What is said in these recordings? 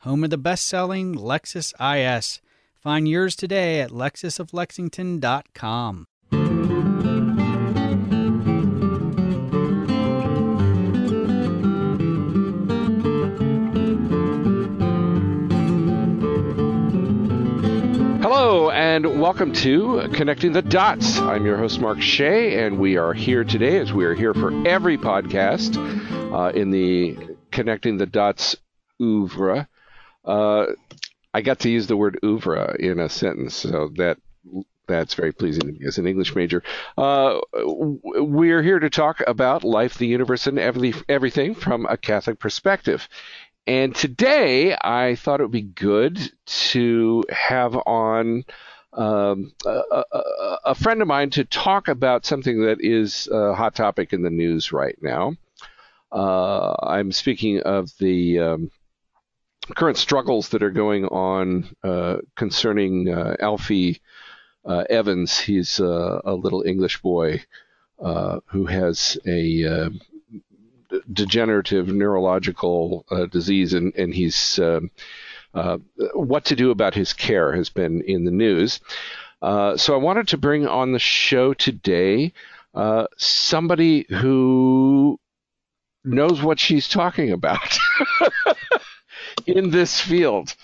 home of the best-selling Lexus IS. Find yours today at lexusoflexington.com. Hello, and welcome to Connecting the Dots. I'm your host, Mark Shea, and we are here today as we are here for every podcast uh, in the Connecting the Dots oeuvre. Uh, I got to use the word oeuvre in a sentence, so that that's very pleasing to me as an English major. Uh, we're here to talk about life, the universe, and every, everything from a Catholic perspective. And today, I thought it would be good to have on um, a, a, a, friend of mine to talk about something that is a hot topic in the news right now. Uh, I'm speaking of the um, current struggles that are going on uh, concerning uh, Alfie uh, Evans. He's uh, a little English boy uh, who has a degenerative neurological disease, and, and he's um, what to do about his care has been in the news. So I wanted to bring on the show today somebody who knows what she's talking about in this field.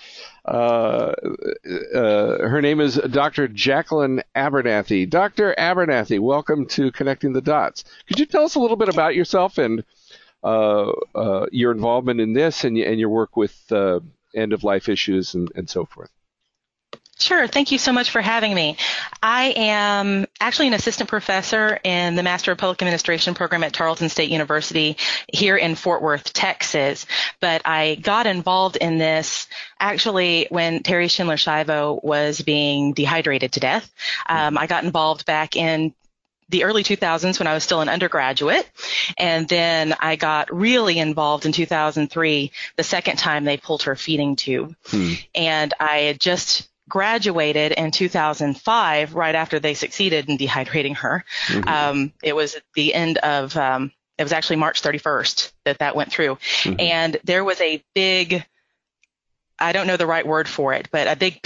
Uh, uh, her name is Dr. Jacqueline Abernathy. Dr. Abernathy, welcome to Connecting the Dots. Could you tell us a little bit about yourself and uh, uh, your involvement in this and, and your work with uh, end of life issues and, and so forth. Sure. Thank you so much for having me. I am actually an assistant professor in the Master of Public Administration program at Tarleton State University here in Fort Worth, Texas. But I got involved in this actually when Terri Schindler Schiavo was being dehydrated to death. Um, I got involved back in the early 2000s when I was still an undergraduate. And then I got really involved in 2003, the second time they pulled her feeding tube. Hmm. And I had just graduated in 2005, right after they succeeded in dehydrating her. Mm-hmm. Um, it was at the end of, um, it was actually March 31st that that went through. Mm-hmm. And there was a big, I don't know the right word for it, but a big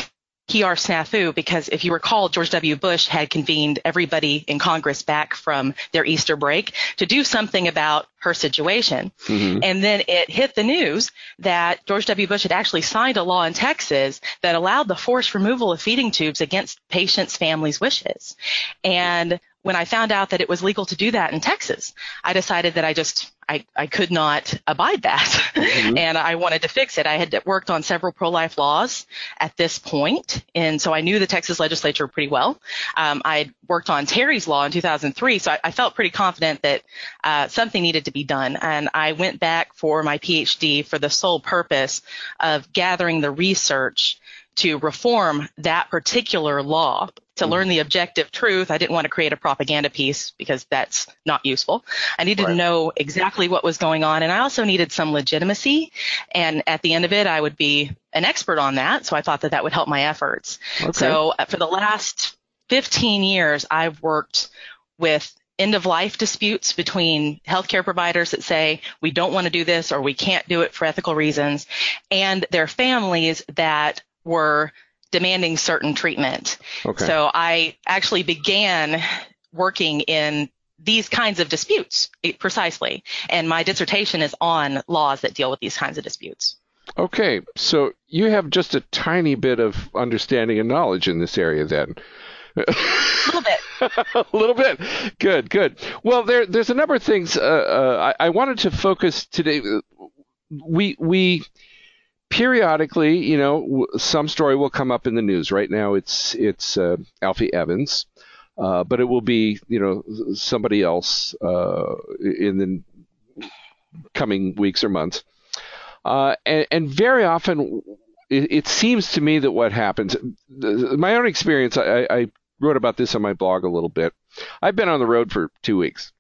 PR snafu because if you recall, George W. Bush had convened everybody in Congress back from their Easter break to do something about her situation. Mm-hmm. And then it hit the news that George W. Bush had actually signed a law in Texas that allowed the forced removal of feeding tubes against patients' families' wishes. And when I found out that it was legal to do that in Texas, I decided that I just I, I could not abide that mm-hmm. and I wanted to fix it. I had worked on several pro-life laws at this point, and so I knew the Texas legislature pretty well. Um, I had worked on Terri's law in 2003, so I, I felt pretty confident that uh, something needed to be done. And I went back for my PhD for the sole purpose of gathering the research to reform that particular law to mm-hmm. learn the objective truth. I didn't want to create a propaganda piece because that's not useful. I needed right. to know exactly what was going on, and I also needed some legitimacy. And at the end of it, I would be an expert on that. So I thought that that would help my efforts. Okay. So uh, for the last 15 years, I've worked with end of life disputes between healthcare providers that say we don't want to do this or we can't do it for ethical reasons and their families that were demanding certain treatment. Okay. So I actually began working in these kinds of disputes precisely. And my dissertation is on laws that deal with these kinds of disputes. Okay, so you have just a tiny bit of understanding and knowledge in this area then. a little bit. a little bit. Good, good. Well, there, there's a number of things uh, uh, I, I wanted to focus today. We, we, periodically, you know, some story will come up in the news. Right now, it's it's uh, Alfie Evans, uh, but it will be you know somebody else uh, in the coming weeks or months. Uh, and, and, very often, it, it, seems to me that what happens, my own experience, I, I wrote about this on my blog a little bit. I've been on the road for two weeks,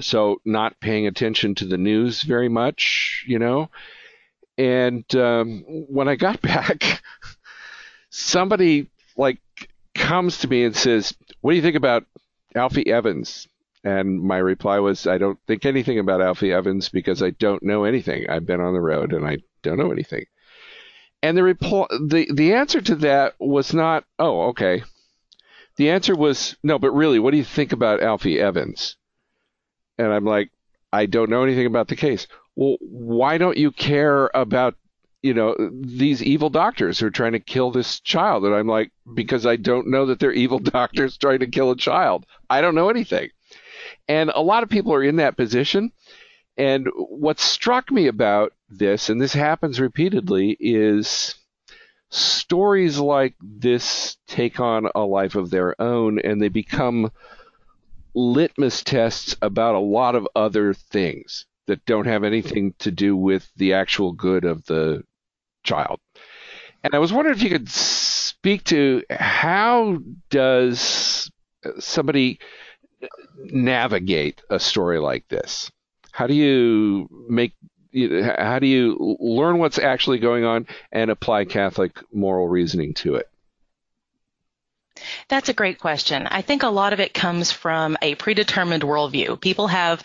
so not paying attention to the news very much, you know. And um, when I got back, somebody like comes to me and says, "What do you think about Alfie Evans?" And my reply was, "I don't think anything about Alfie Evans because I don't know anything. I've been on the road and I don't know anything." And the reply, the the answer to that was not, "Oh, okay." The answer was, "No, but really, what do you think about Alfie Evans?" And I'm like, "I don't know anything about the case." Well, why don't you care about you know these evil doctors who are trying to kill this child? And i'm like mm-hmm. because i don't know that they're evil doctors trying to kill a child. I don't know anything. And a lot of people are in that position. And what struck me about this and this happens repeatedly is stories like this take on a life of their own and they become litmus tests about a lot of other things that don't have anything to do with the actual good of the child. And I was wondering if you could speak to how does somebody navigate a story like this? How do you make how do you learn what's actually going on and apply Catholic moral reasoning to it? That's a great question. I think a lot of it comes from a predetermined worldview. People have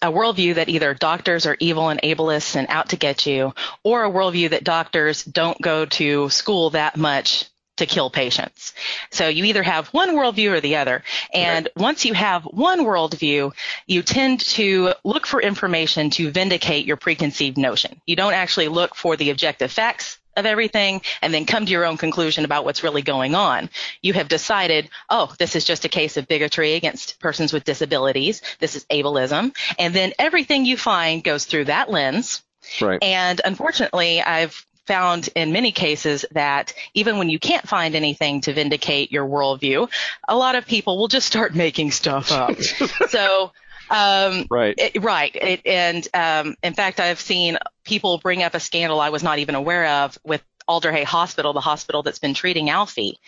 a worldview that either doctors are evil and ableists and out to get you, or a worldview that doctors don't go to school that much to kill patients. So you either have one worldview or the other. And right. once you have one worldview, you tend to look for information to vindicate your preconceived notion. You don't actually look for the objective facts of everything and then come to your own conclusion about what's really going on. You have decided, oh, this is just a case of bigotry against persons with disabilities. This is ableism. And then everything you find goes through that lens. Right. And unfortunately, I've found in many cases that even when you can't find anything to vindicate your worldview, a lot of people will just start making stuff up. so um, right. It, right. It, and um, in fact, I've seen people bring up a scandal I was not even aware of with Alder Hey Hospital, the hospital that's been treating Alfie.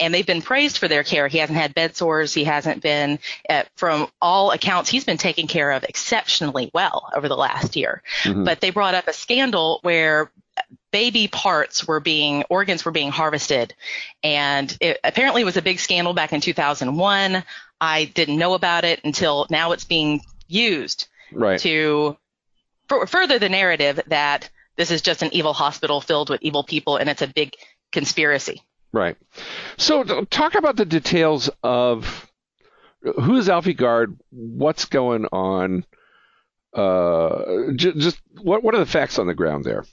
And they've been praised for their care. He hasn't had bed sores. He hasn't been, uh, from all accounts, he's been taken care of exceptionally well over the last year. Mm-hmm. But they brought up a scandal where baby parts were being organs were being harvested and it apparently was a big scandal back in 2001 I didn't know about it until now it's being used right. to f- further the narrative that this is just an evil hospital filled with evil people and it's a big conspiracy. Right. So talk about the details of who is Alfie Guard, what's going on, uh, j- just what what are the facts on the ground there?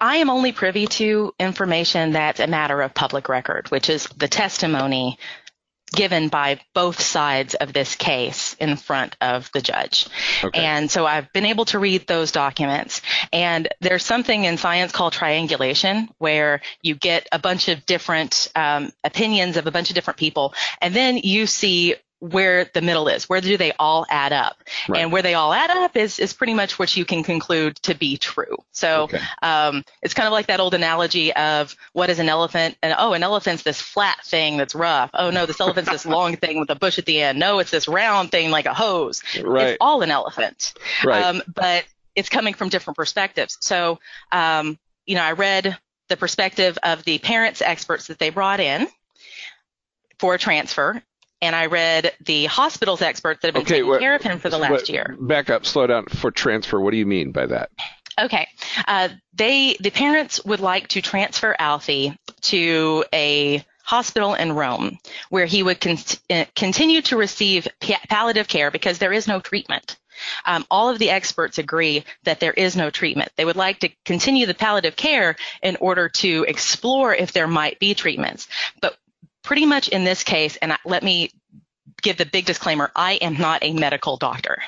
I am only privy to information that's a matter of public record, which is the testimony given by both sides of this case in front of the judge. Okay. And so I've been able to read those documents. And there's something in science called triangulation where you get a bunch of different um, opinions of a bunch of different people, and then you see where the middle is. Where do they all add up? Right. And where they all add up is, is pretty much what you can conclude to be true. So okay. um, it's kind of like that old analogy of what is an elephant? And oh, an elephant's this flat thing that's rough. Oh no, this elephant's this long thing with a bush at the end. No, it's this round thing like a hose. Right. It's all an elephant. Right. Um, but it's coming from different perspectives. So, um, you know, I read the perspective of the parents experts that they brought in for a transfer and I read the hospital's experts that have been okay, taking care of him for the last year. Back up, slow down. For transfer, what do you mean by that? Okay, uh, they the parents would like to transfer Alfie to a hospital in Rome where he would con- uh, continue to receive palliative care because there is no treatment. Um, all of the experts agree that there is no treatment. They would like to continue the palliative care in order to explore if there might be treatments. But pretty much in this case, and let me give the big disclaimer, I am not a medical doctor.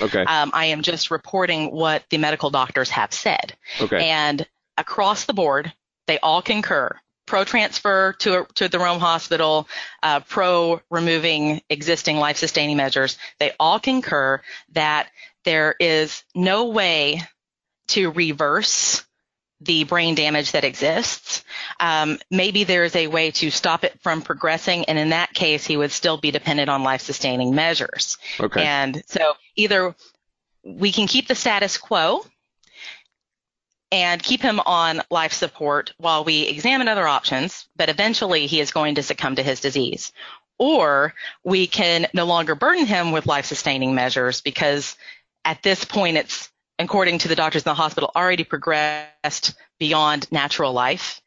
Okay. Um, I am just reporting what the medical doctors have said. Okay. And across the board, they all concur. Pro transfer to to the Rome hospital, uh, pro removing existing life sustaining measures. They all concur that there is no way to reverse the brain damage that exists. Um, maybe there is a way to stop it from progressing, and in that case, he would still be dependent on life-sustaining measures. Okay. And so either we can keep the status quo and keep him on life support while we examine other options, but eventually he is going to succumb to his disease. Or we can no longer burden him with life sustaining measures because at this point it's according to the doctors in the hospital, already progressed beyond natural life.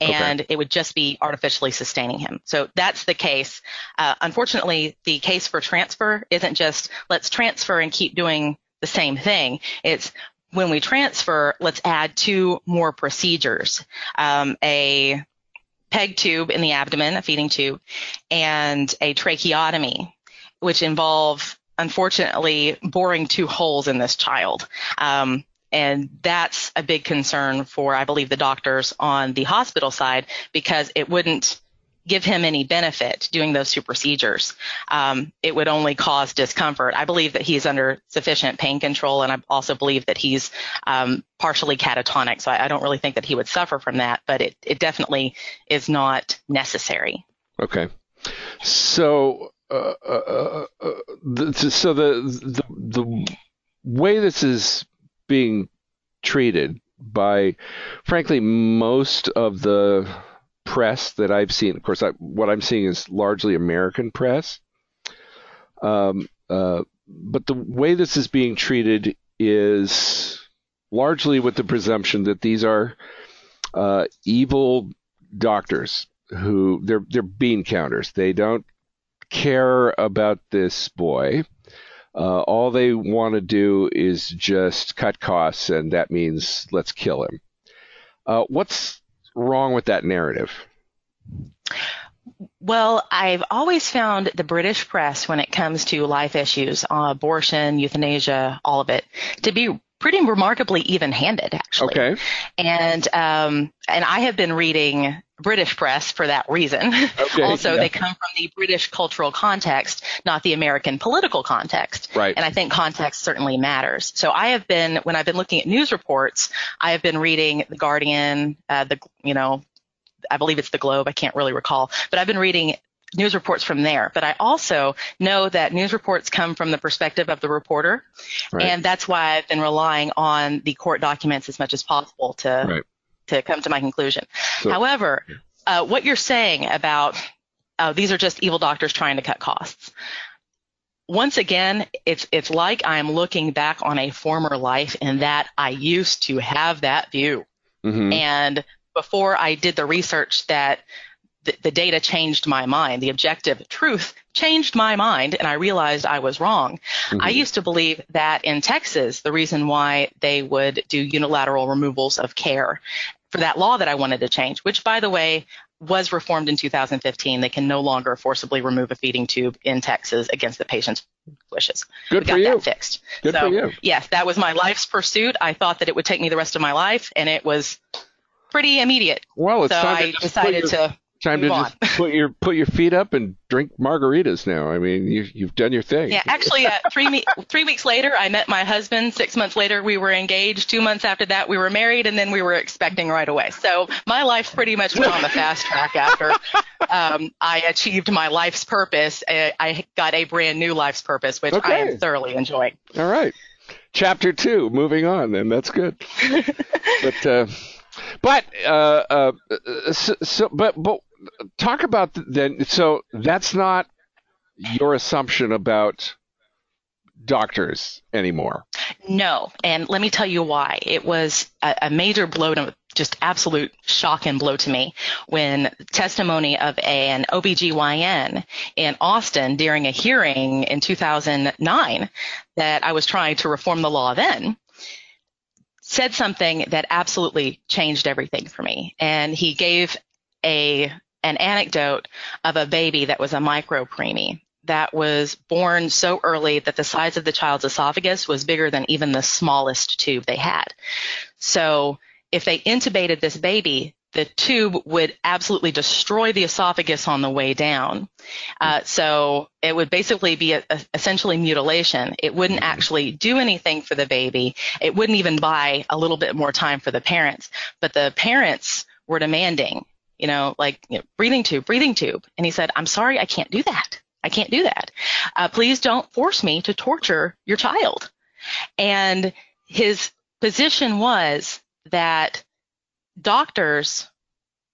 And okay. it would just be artificially sustaining him. So that's the case. Uh, unfortunately, the case for transfer isn't just let's transfer and keep doing the same thing. It's when we transfer, let's add two more procedures. Um, a PEG tube in the abdomen, a feeding tube, and a tracheotomy, which involve unfortunately boring two holes in this child. Um, and that's a big concern for, I believe, the doctors on the hospital side because it wouldn't give him any benefit doing those two procedures. Um, it would only cause discomfort. I believe that he's under sufficient pain control, and I also believe that he's um, partially catatonic. So I, I, don't really think that he would suffer from that, but it, it definitely is not necessary. Okay. So uh, uh, uh, the, so the, the the way this is being treated by, frankly, most of the press that I've seen. Of course, I, what I'm seeing is largely American press. Um, uh, but the way this is being treated is largely with the presumption that these are uh, evil doctors who they're they're bean counters. They don't care about this boy. Uh, all they want to do is just cut costs, and that means let's kill him. Uh, what's wrong with that narrative? Well, I've always found the British press, when it comes to life issues, uh, abortion, euthanasia, all of it, to be pretty remarkably even-handed, actually. Okay. And um, and I have been reading British press for that reason. Okay, also, yeah. they come from the British cultural context, not the American political context. Right. And I think context certainly matters. So I have been, when I've been looking at news reports, I have been reading The Guardian, uh, the you know, I believe it's the Globe. I can't really recall, but I've been reading news reports from there. But I also know that news reports come from the perspective of the reporter. Right. And that's why I've been relying on the court documents as much as possible to, right. To come to my conclusion. So, However, uh, what you're saying about uh, these are just evil doctors trying to cut costs. Once again, it's it's like I'm looking back on a former life in that I used to have that view. Mm-hmm. And before I did the research that the, the data changed my mind. The objective truth changed my mind, and I realized I was wrong. Mm-hmm. I used to believe that in Texas, the reason why they would do unilateral removals of care for that law that I wanted to change, which, by the way, was reformed in 2015. They can no longer forcibly remove a feeding tube in Texas against the patient's wishes. Good we got for you. That fixed. Good so, for you. Yes, that was my life's pursuit. I thought that it would take me the rest of my life, and it was pretty immediate. Well, it's so time I decided your, to time to just put your put your feet up and drink margaritas now. I mean, you you've done your thing. Yeah, actually, uh, three me- three weeks later, I met my husband. Six months later, we were engaged. Two months after that, we were married, and then we were expecting right away. So my life pretty much went on the fast track after um, I achieved my life's purpose. I, I, got a brand new life's purpose, which okay. I am thoroughly enjoying. All right, chapter two. Moving on, then that's good. but. Uh, but uh, uh, so, so, but but talk about then. So that's not your assumption about doctors anymore. No, and let me tell you why. It was a, a major blow to just absolute shock and blow to me when testimony of a, an OBGYN in Austin during a hearing in 2009 that I was trying to reform the law then said something that absolutely changed everything for me. And he gave a an anecdote of a baby that was a micro preemie that was born so early that the size of the child's esophagus was bigger than even the smallest tube they had. So if they intubated this baby, the tube would absolutely destroy the esophagus on the way down. Uh, so it would basically be a, a, essentially mutilation. It wouldn't actually do anything for the baby. It wouldn't even buy a little bit more time for the parents. But the parents were demanding, you know, like you know, breathing tube, breathing tube. And he said, I'm sorry, I can't do that. I can't do that. Uh, please don't force me to torture your child. And his position was that doctors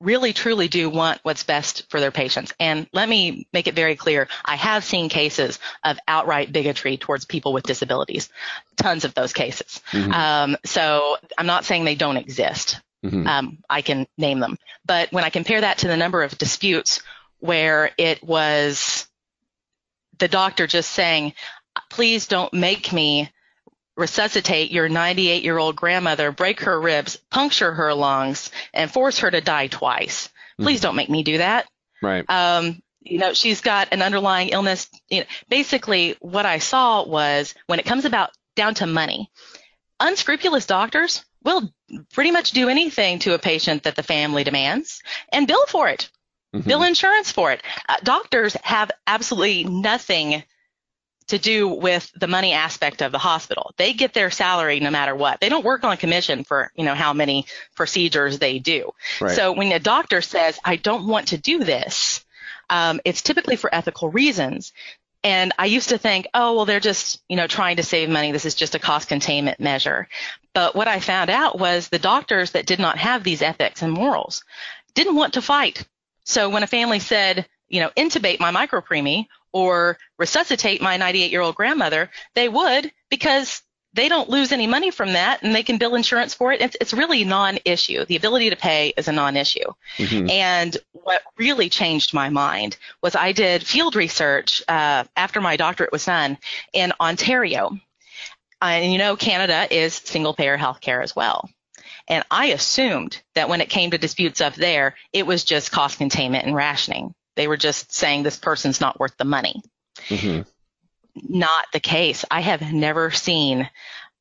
really truly do want what's best for their patients. And let me make it very clear, I have seen cases of outright bigotry towards people with disabilities, tons of those cases. Mm-hmm. Um, so I'm not saying they don't exist. Mm-hmm. Um, I can name them. But when I compare that to the number of disputes where it was the doctor just saying, please don't make me resuscitate your 98 year old grandmother, break her ribs, puncture her lungs, and force her to die twice. Please mm-hmm. don't make me do that. Right. Um, you know, she's got an underlying illness. You know, basically, what I saw was when it comes about down to money, unscrupulous doctors will pretty much do anything to a patient that the family demands and bill for it, mm-hmm. bill insurance for it. Uh, doctors have absolutely nothing to do with the money aspect of the hospital. They get their salary no matter what. They don't work on commission for, you know, how many procedures they do. Right. So when a doctor says, I don't want to do this, um, it's typically for ethical reasons. And I used to think, oh, well, they're just, you know, trying to save money. This is just a cost containment measure. But what I found out was the doctors that did not have these ethics and morals didn't want to fight. So when a family said, you know, intubate my micropreemie or resuscitate my 98 year old grandmother, they would because they don't lose any money from that and they can bill insurance for it. It's, it's really non-issue. The ability to pay is a non-issue. Mm-hmm. And what really changed my mind was I did field research uh, after my doctorate was done in Ontario. Uh, and you know, Canada is single payer healthcare as well. And I assumed that when it came to disputes up there, it was just cost containment and rationing. They were just saying this person's not worth the money. Mm-hmm. Not the case. I have never seen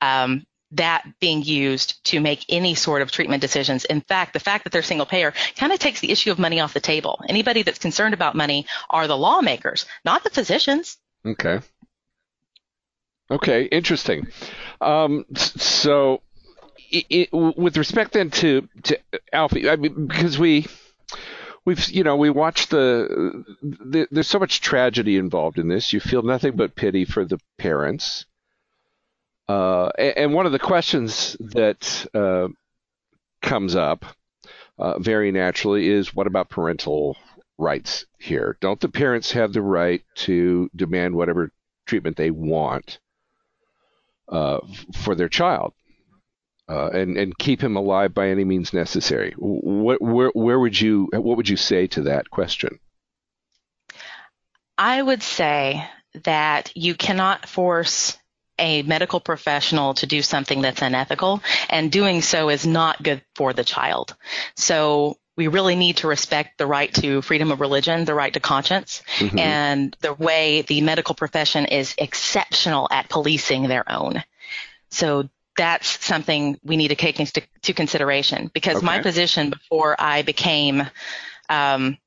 um, that being used to make any sort of treatment decisions. In fact, the fact that they're single payer kind of takes the issue of money off the table. Anybody that's concerned about money are the lawmakers, not the physicians. Okay. Okay, interesting. Um, so, it, it, with respect then to to Alfie, I mean, because we we've you know we watch the, the, there's so much tragedy involved in this. You feel nothing but pity for the parents. Uh, and, and, one of the questions that uh, comes up uh, very naturally is what about parental rights here? Don't the parents have the right to demand whatever treatment they want uh, for their child uh, and and keep him alive by any means necessary. What where where would you what would you say to that question? I would say that you cannot force a medical professional to do something that's unethical, and doing so is not good for the child. So we really need to respect the right to freedom of religion, the right to conscience, mm-hmm. and the way the medical profession is exceptional at policing their own. So that's something we need to take into to consideration because okay. my position before I became um,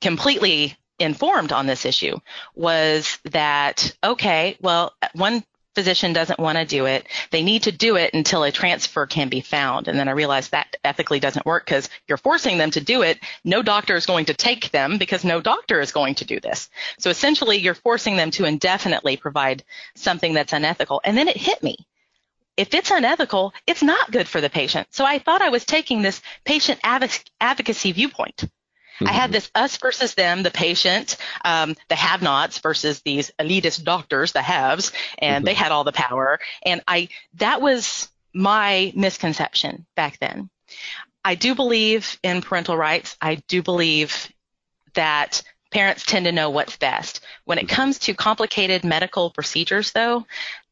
completely informed on this issue was that okay, well, one physician doesn't want to do it. They need to do it until a transfer can be found. And then I realized that ethically doesn't work because you're forcing them to do it. No doctor is going to take them because no doctor is going to do this. So essentially you're forcing them to indefinitely provide something that's unethical. And then it hit me if it's unethical, it's not good for the patient. So I thought I was taking this patient advocacy viewpoint. Mm-hmm. I had mm-hmm. this us versus them, the patient, um, the have-nots versus these elitist doctors, the haves, and mm-hmm. they had all the power. And I, that was my misconception back then. I do believe in parental rights. I do believe that parents tend to know what's best. When it mm-hmm. comes to complicated medical procedures, though,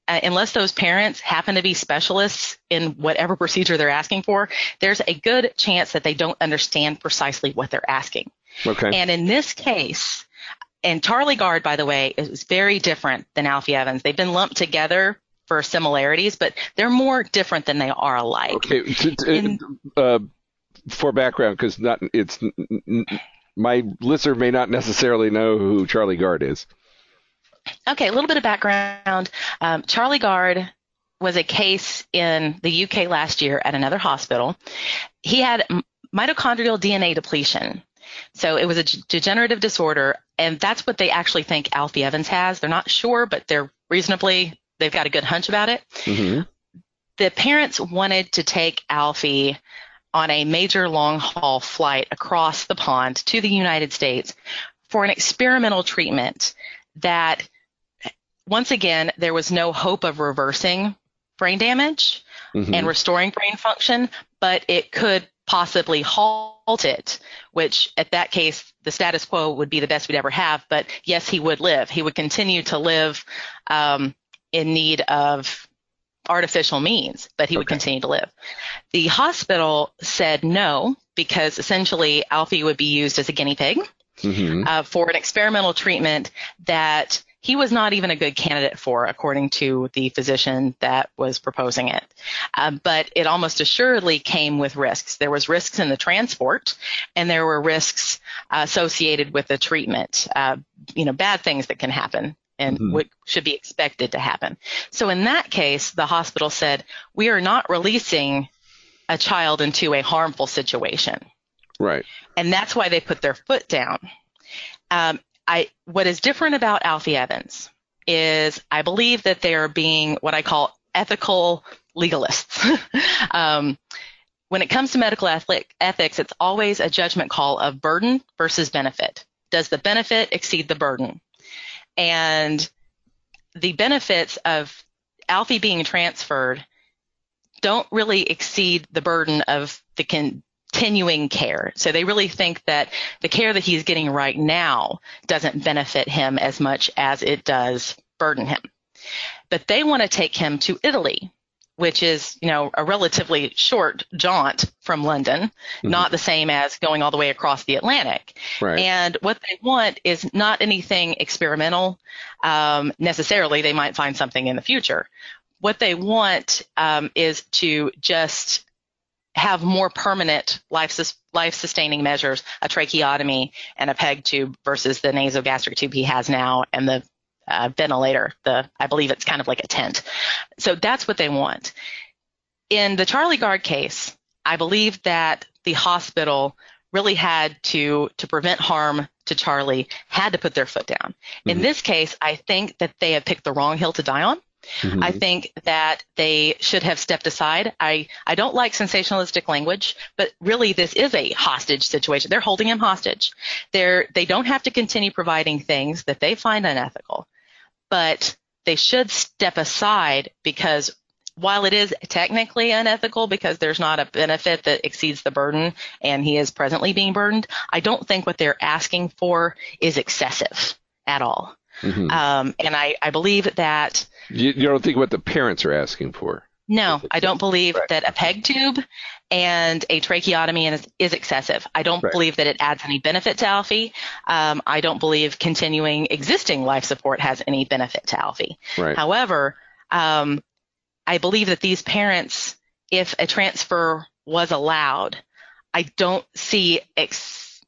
uh, unless those parents happen to be specialists in whatever procedure they're asking for, there's a good chance that they don't understand precisely what they're asking. Okay. And in this case, and Charlie Gard, by the way, is very different than Alfie Evans. They've been lumped together for similarities, but they're more different than they are alike. Okay. In, uh, for background, because not it's my listener may not necessarily know who Charlie Gard is. Okay, a little bit of background. Um, Charlie Gard was a case in the UK last year at another hospital. He had mitochondrial DNA depletion. So it was a degenerative disorder, and that's what they actually think Alfie Evans has. They're not sure, but they're reasonably, they've got a good hunch about it. Mm-hmm. The parents wanted to take Alfie on a major long haul flight across the pond to the United States for an experimental treatment that once again, there was no hope of reversing brain damage mm-hmm. and restoring brain function, but it could possibly halt it, which at that case, the status quo would be the best we'd ever have. But yes, he would live. He would continue to live um, in need of artificial means, but he okay. would continue to live. The hospital said no because essentially Alfie would be used as a guinea pig mm-hmm. uh, for an experimental treatment that he was not even a good candidate for, according to the physician that was proposing it. Uh, but it almost assuredly came with risks. There was risks in the transport, and there were risks uh, associated with the treatment. Uh, you know, bad things that can happen and mm-hmm. what should be expected to happen. So in that case, the hospital said, we are not releasing a child into a harmful situation. Right. And that's why they put their foot down. Um, I, what is different about Alfie Evans is I believe that they are being what I call ethical legalists. um, when it comes to medical ethics, it's always a judgment call of burden versus benefit. Does the benefit exceed the burden? And the benefits of Alfie being transferred don't really exceed the burden of the continuing care. So they really think that the care that he's getting right now doesn't benefit him as much as it does burden him. But they want to take him to Italy which is, you know, a relatively short jaunt from London, mm-hmm. not the same as going all the way across the Atlantic. Right. And what they want is not anything experimental um, necessarily. They might find something in the future. What they want um, is to just have more permanent life, life sustaining measures, a tracheotomy and a PEG tube versus the nasogastric tube he has now and the uh, ventilator. The I believe it's kind of like a tent. So that's what they want. In the Charlie Gard case, I believe that the hospital really had to to prevent harm to Charlie had to put their foot down. Mm-hmm. In this case, I think that they have picked the wrong hill to die on. Mm-hmm. I think that they should have stepped aside. I, I don't like sensationalistic language, but really this is a hostage situation. They're holding him hostage. They're, they don't have to continue providing things that they find unethical but they should step aside because while it is technically unethical because there's not a benefit that exceeds the burden and he is presently being burdened, I don't think what they're asking for is excessive at all. Mm-hmm. Um, and I, I believe that. You, you don't think what the parents are asking for? No, I don't believe right. that a peg tube and a tracheotomy is, is excessive. I don't right. believe that it adds any benefit to Alfie. Um, I don't believe continuing existing life support has any benefit to Alfie. Right. However, um, I believe that these parents, if a transfer was allowed, I don't see ex-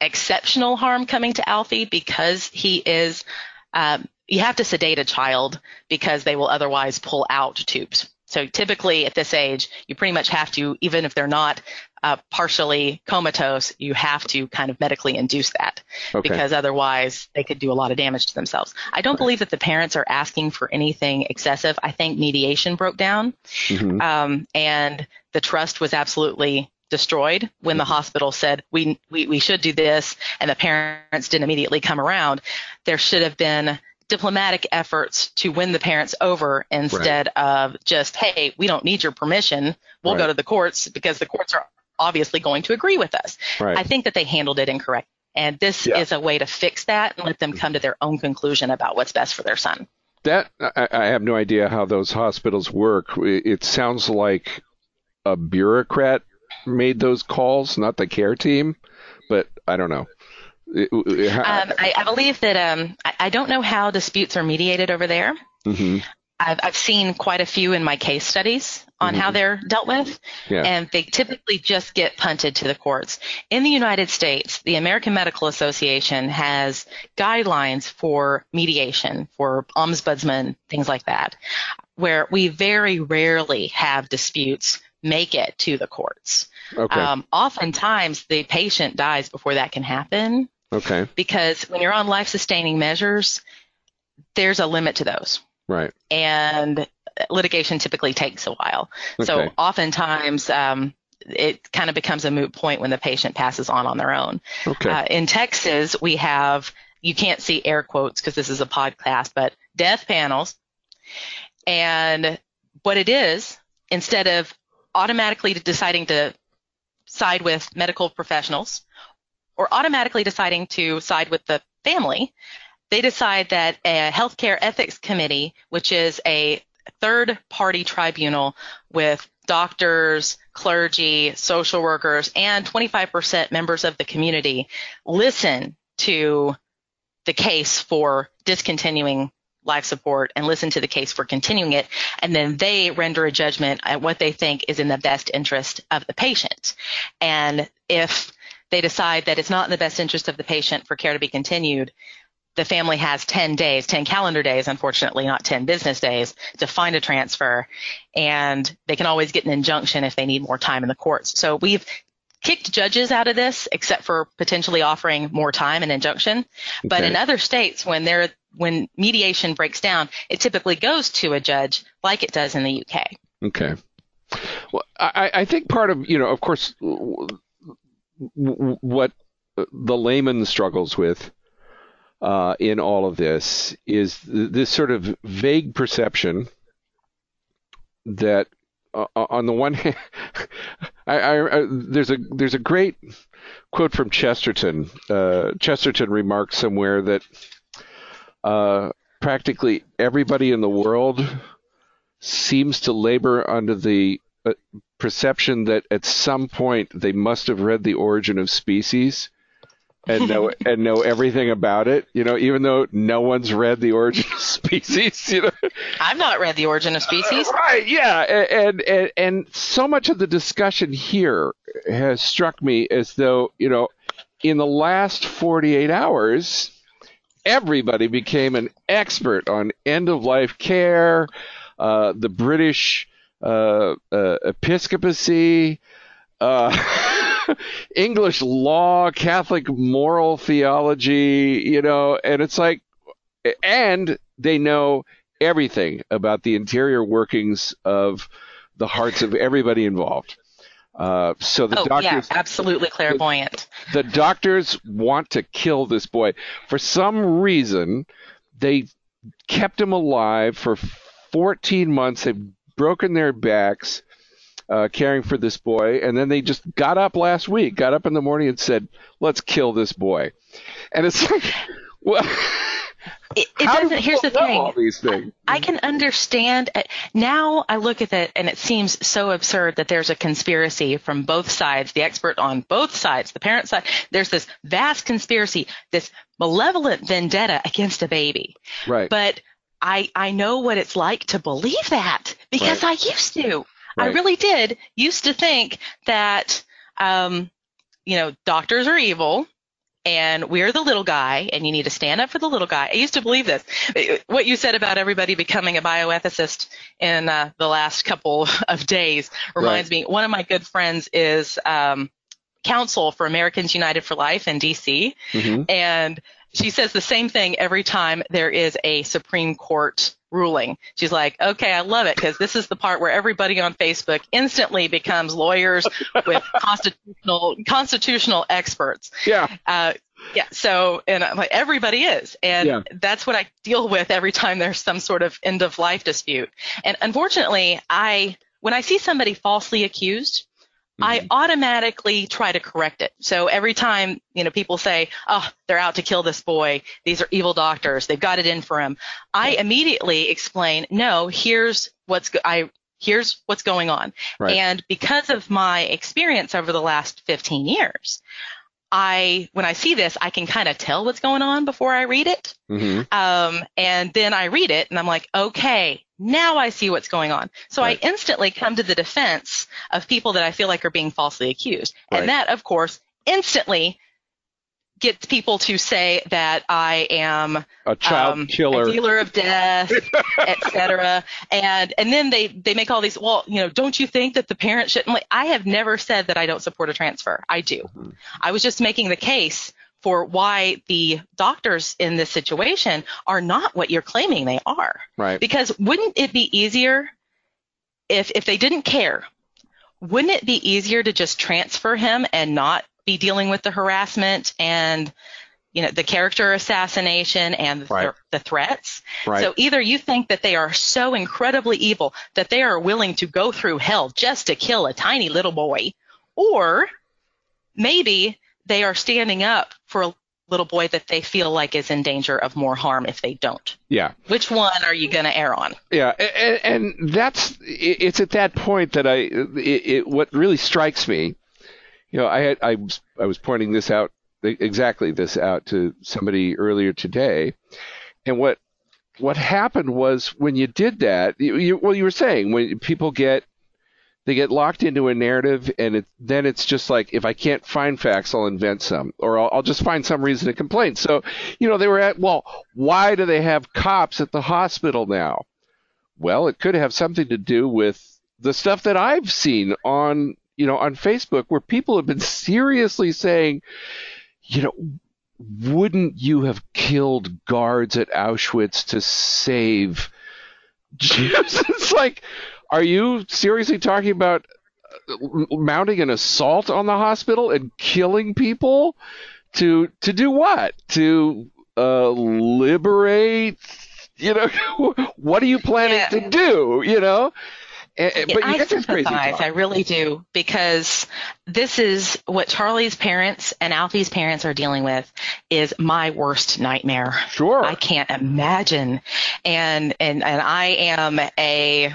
exceptional harm coming to Alfie because he is. Um, you have to sedate a child because they will otherwise pull out tubes so typically at this age, you pretty much have to, even if they're not uh, partially comatose, you have to kind of medically induce that okay. because otherwise they could do a lot of damage to themselves. I don't right. believe that the parents are asking for anything excessive. I think mediation broke down mm-hmm. um, and the trust was absolutely destroyed when mm-hmm. the hospital said we, we we should do this and the parents didn't immediately come around. There should have been diplomatic efforts to win the parents over instead right. of just, hey, we don't need your permission. We'll right. go to the courts because the courts are obviously going to agree with us. Right. I think that they handled it incorrectly. And this yeah. is a way to fix that and let them come to their own conclusion about what's best for their son. That I, I have no idea how those hospitals work. It sounds like a bureaucrat made those calls, not the care team, but I don't know. Um, I, I, believe that um, I, I, don't know how disputes are mediated over there. Mm-hmm. I've, I've seen quite a few in my case studies on mm-hmm. how they're dealt with, yeah. and they typically just get punted to the courts. In the United States, the American Medical Association has guidelines for mediation, for ombudsman, things like that, where we very rarely have disputes make it to the courts. Okay. Um, oftentimes, the patient dies before that can happen. Okay. Because when you're on life sustaining measures, there's a limit to those. Right. And litigation typically takes a while. Okay. So oftentimes, um, it kind of becomes a moot point when the patient passes on on their own. Okay. Uh, in Texas, we have, you can't see air quotes because this is a podcast, but death panels. And what it is, instead of automatically deciding to side with medical professionals or automatically deciding to side with the family, they decide that a healthcare ethics committee, which is a third party tribunal with doctors, clergy, social workers, and 25% members of the community listen to the case for discontinuing life support and listen to the case for continuing it. And then they render a judgment at what they think is in the best interest of the patient. And if they decide that it's not in the best interest of the patient for care to be continued, the family has 10 days, 10 calendar days, unfortunately, not 10 business days to find a transfer. And they can always get an injunction if they need more time in the courts. So we've kicked judges out of this, except for potentially offering more time and injunction. Okay. But in other states, when they're when mediation breaks down, it typically goes to a judge, like it does in the UK. Okay. Well, I, I think part of you know, of course, what the layman struggles with uh, in all of this is this sort of vague perception that uh, on the one hand, I, I, I, there's a there's a great quote from Chesterton. Uh, Chesterton remarks somewhere that uh, practically everybody in the world seems to labor under the uh, perception that at some point they must have read The Origin of Species and know and know everything about it. You know, even though no one's read the Origin of Species. You know, I've not read the Origin of Species. Uh, right? Yeah, and, and and so much of the discussion here has struck me as though you know, in the last 48 hours, everybody became an expert on end of life care, uh, the British uh, uh episcopacy. Uh, English law, Catholic moral theology, you know, and it's like, and they know everything about the interior workings of the hearts of everybody involved. Uh, so the oh, doctors, yeah, absolutely clairvoyant. The, doctors want to kill this boy for some reason. They kept him alive for 14 months. They've broken their backs uh, caring for this boy, and then they just got up last week, got up in the morning and said, "Let's kill this boy," and it's like, well. It, it doesn't. Here's the thing. I, I, can understand. Uh, now I look at it and it seems so absurd that there's a conspiracy from both sides. The expert on both sides, the parent side. There's this vast conspiracy, this malevolent vendetta against a baby. Right. But I I know what it's like to believe that because right. I used to. Right. I really did used to think that, um, you know, doctors are evil and we're the little guy and you need to stand up for the little guy. I used to believe this. What you said about everybody becoming a bioethicist in uh, the last couple of days reminds right. me, one of my good friends is um, counsel for Americans United for Life in DC. Mm-hmm. And she says the same thing every time there is a Supreme Court ruling. She's like, okay, I love it because this is the part where everybody on Facebook instantly becomes lawyers with constitutional constitutional experts. Yeah. Uh, yeah. So, and I'm like, everybody is, and yeah. that's what I deal with every time there's some sort of end of life dispute. And unfortunately, I when I see somebody falsely accused, I mm-hmm. automatically try to correct it. So every time, you know, people say, oh, they're out to kill this boy. These are evil doctors. They've got it in for him. I immediately explain, no, here's what's, go- I, here's what's going on. Right. And because of my experience over the last 15 years, I, when I see this, I can kind of tell what's going on before I read it. Mm-hmm. Um, and then I read it and I'm like, okay, Now I see what's going on. So Right. I instantly come to the defense of people that I feel like are being falsely accused. Right. And that, of course, instantly gets people to say that I am A child um, killer. a dealer of death, etc. And and then they they make all these. Well, you know, don't you think that the parent shouldn't? Like, I have never said that I don't support a transfer. I do. Mhm. I was just making the case for why the doctors in this situation are not what you're claiming they are. Right. Because wouldn't it be easier if if they didn't care? Wouldn't it be easier to just transfer him and not be dealing with the harassment and you know the character assassination and the, Right. the threats? Right. So either you think that they are so incredibly evil that they are willing to go through hell just to kill a tiny little boy, or maybe they are standing up for a little boy that they feel like is in danger of more harm if they don't. yeah. Which one are you going to err on? Yeah, and, and that's it's at that point that I it, it, what really strikes me. You know, I had I was I was pointing this out exactly this out to somebody earlier today, and what what happened was when you did that, you, you, well, you were saying when people get they get locked into a narrative, and it, then it's just like if I can't find facts, I'll invent some, or I'll, I'll just find some reason to complain. So, you know, they were at well, why do they have cops at the hospital now? Well, it could have something to do with the stuff that I've seen on, you know, on Facebook where people have been seriously saying, you know, wouldn't you have killed guards at Auschwitz to save Jews? it's like, are you seriously talking about uh, mounting an assault on the hospital and killing people to to do what? To uh, liberate you know, what are you planning Yeah. to do? You know, And- and- but you I get this crazy sympathize. I really do because this is what Charlie's parents and Alfie's parents are dealing with is my worst nightmare. Sure. I can't imagine. And and and I am a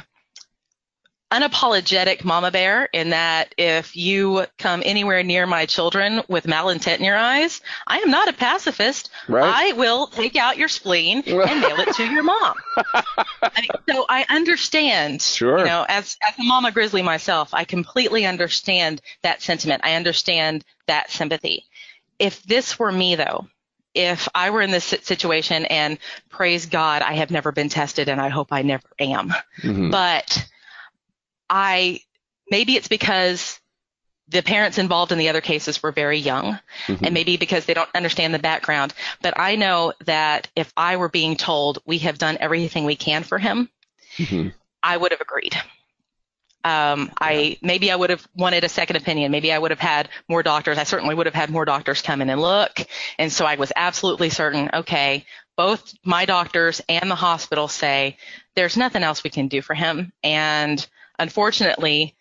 unapologetic mama bear in that if you come anywhere near my children with malintent in your eyes, I am not a pacifist. Right. I will take out your spleen and mail it to your mom. I mean, so I understand. Sure. You know, as as a mama grizzly myself, I completely understand that sentiment. I understand that sympathy. If this were me though, if I were in this situation and praise God, I have never been tested and I hope I never am. Mhm. But I maybe it's because the parents involved in the other cases were very young Mhm. and maybe because they don't understand the background. But I know that if I were being told we have done everything we can for him, Mhm. I would have agreed. Um, I maybe I would have wanted a second opinion. Maybe I would have had more doctors. I certainly would have had more doctors come in and look. And so I was absolutely certain. Okay, both my doctors and the hospital say there's nothing else we can do for him. And unfortunately,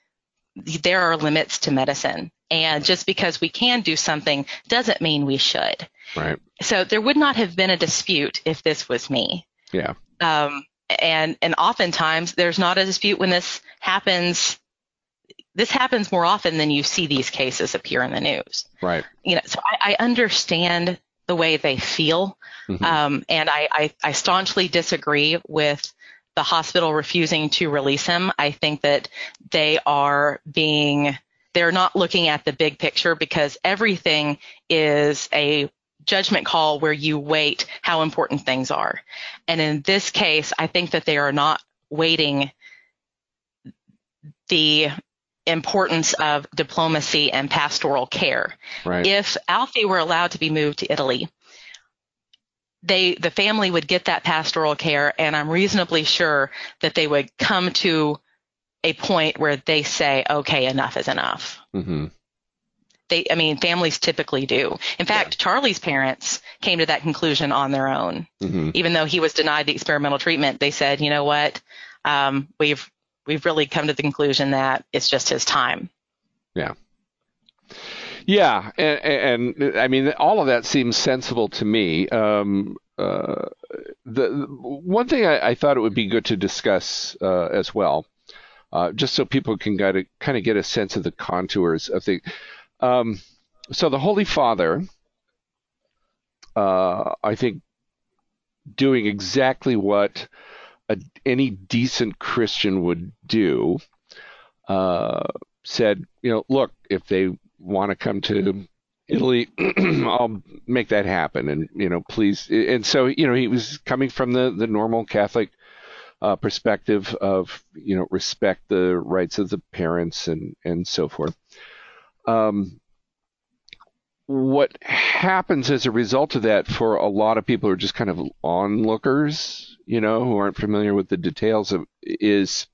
there are limits to medicine. And just because we can do something doesn't mean we should. Right. So there would not have been a dispute if this was me. Yeah. Um, and and oftentimes there's not a dispute when this happens. This happens more often than you see these cases appear in the news. Right. You know, so I, I understand the way they feel, Mhm. um, and I, I, I staunchly disagree with the hospital refusing to release him. I think that they are being they're not looking at the big picture because everything is a judgment call where you weight how important things are. And in this case, I think that they are not weighting the importance of diplomacy and pastoral care. Right. If Alfie were allowed to be moved to Italy, they the family would get that pastoral care and I'm reasonably sure that they would come to a point where they say, okay, enough is enough. Hmm they i mean families typically do. In fact charlie's parents came to that conclusion on their own. Hmm even though he was denied the experimental treatment they said you know what? Um, we've we've really come to the conclusion that it's just his time. Yeah, and, and I mean, all of that seems sensible to me. Um, uh, the one thing I, I thought it would be good to discuss uh, as well, uh, just so people can kind of kind of get a sense of the contours of things. Um, so the Holy Father, uh, I think, doing exactly what a, any decent Christian would do, uh, said, you know, look, if they want to come to Italy, I'll make that happen, and you know, please. And so, you know, he was coming from the the normal Catholic uh, perspective of you know respect the rights of the parents and and so forth. Um, what happens as a result of that for a lot of people who are just kind of onlookers, you know, who aren't familiar with the details of, is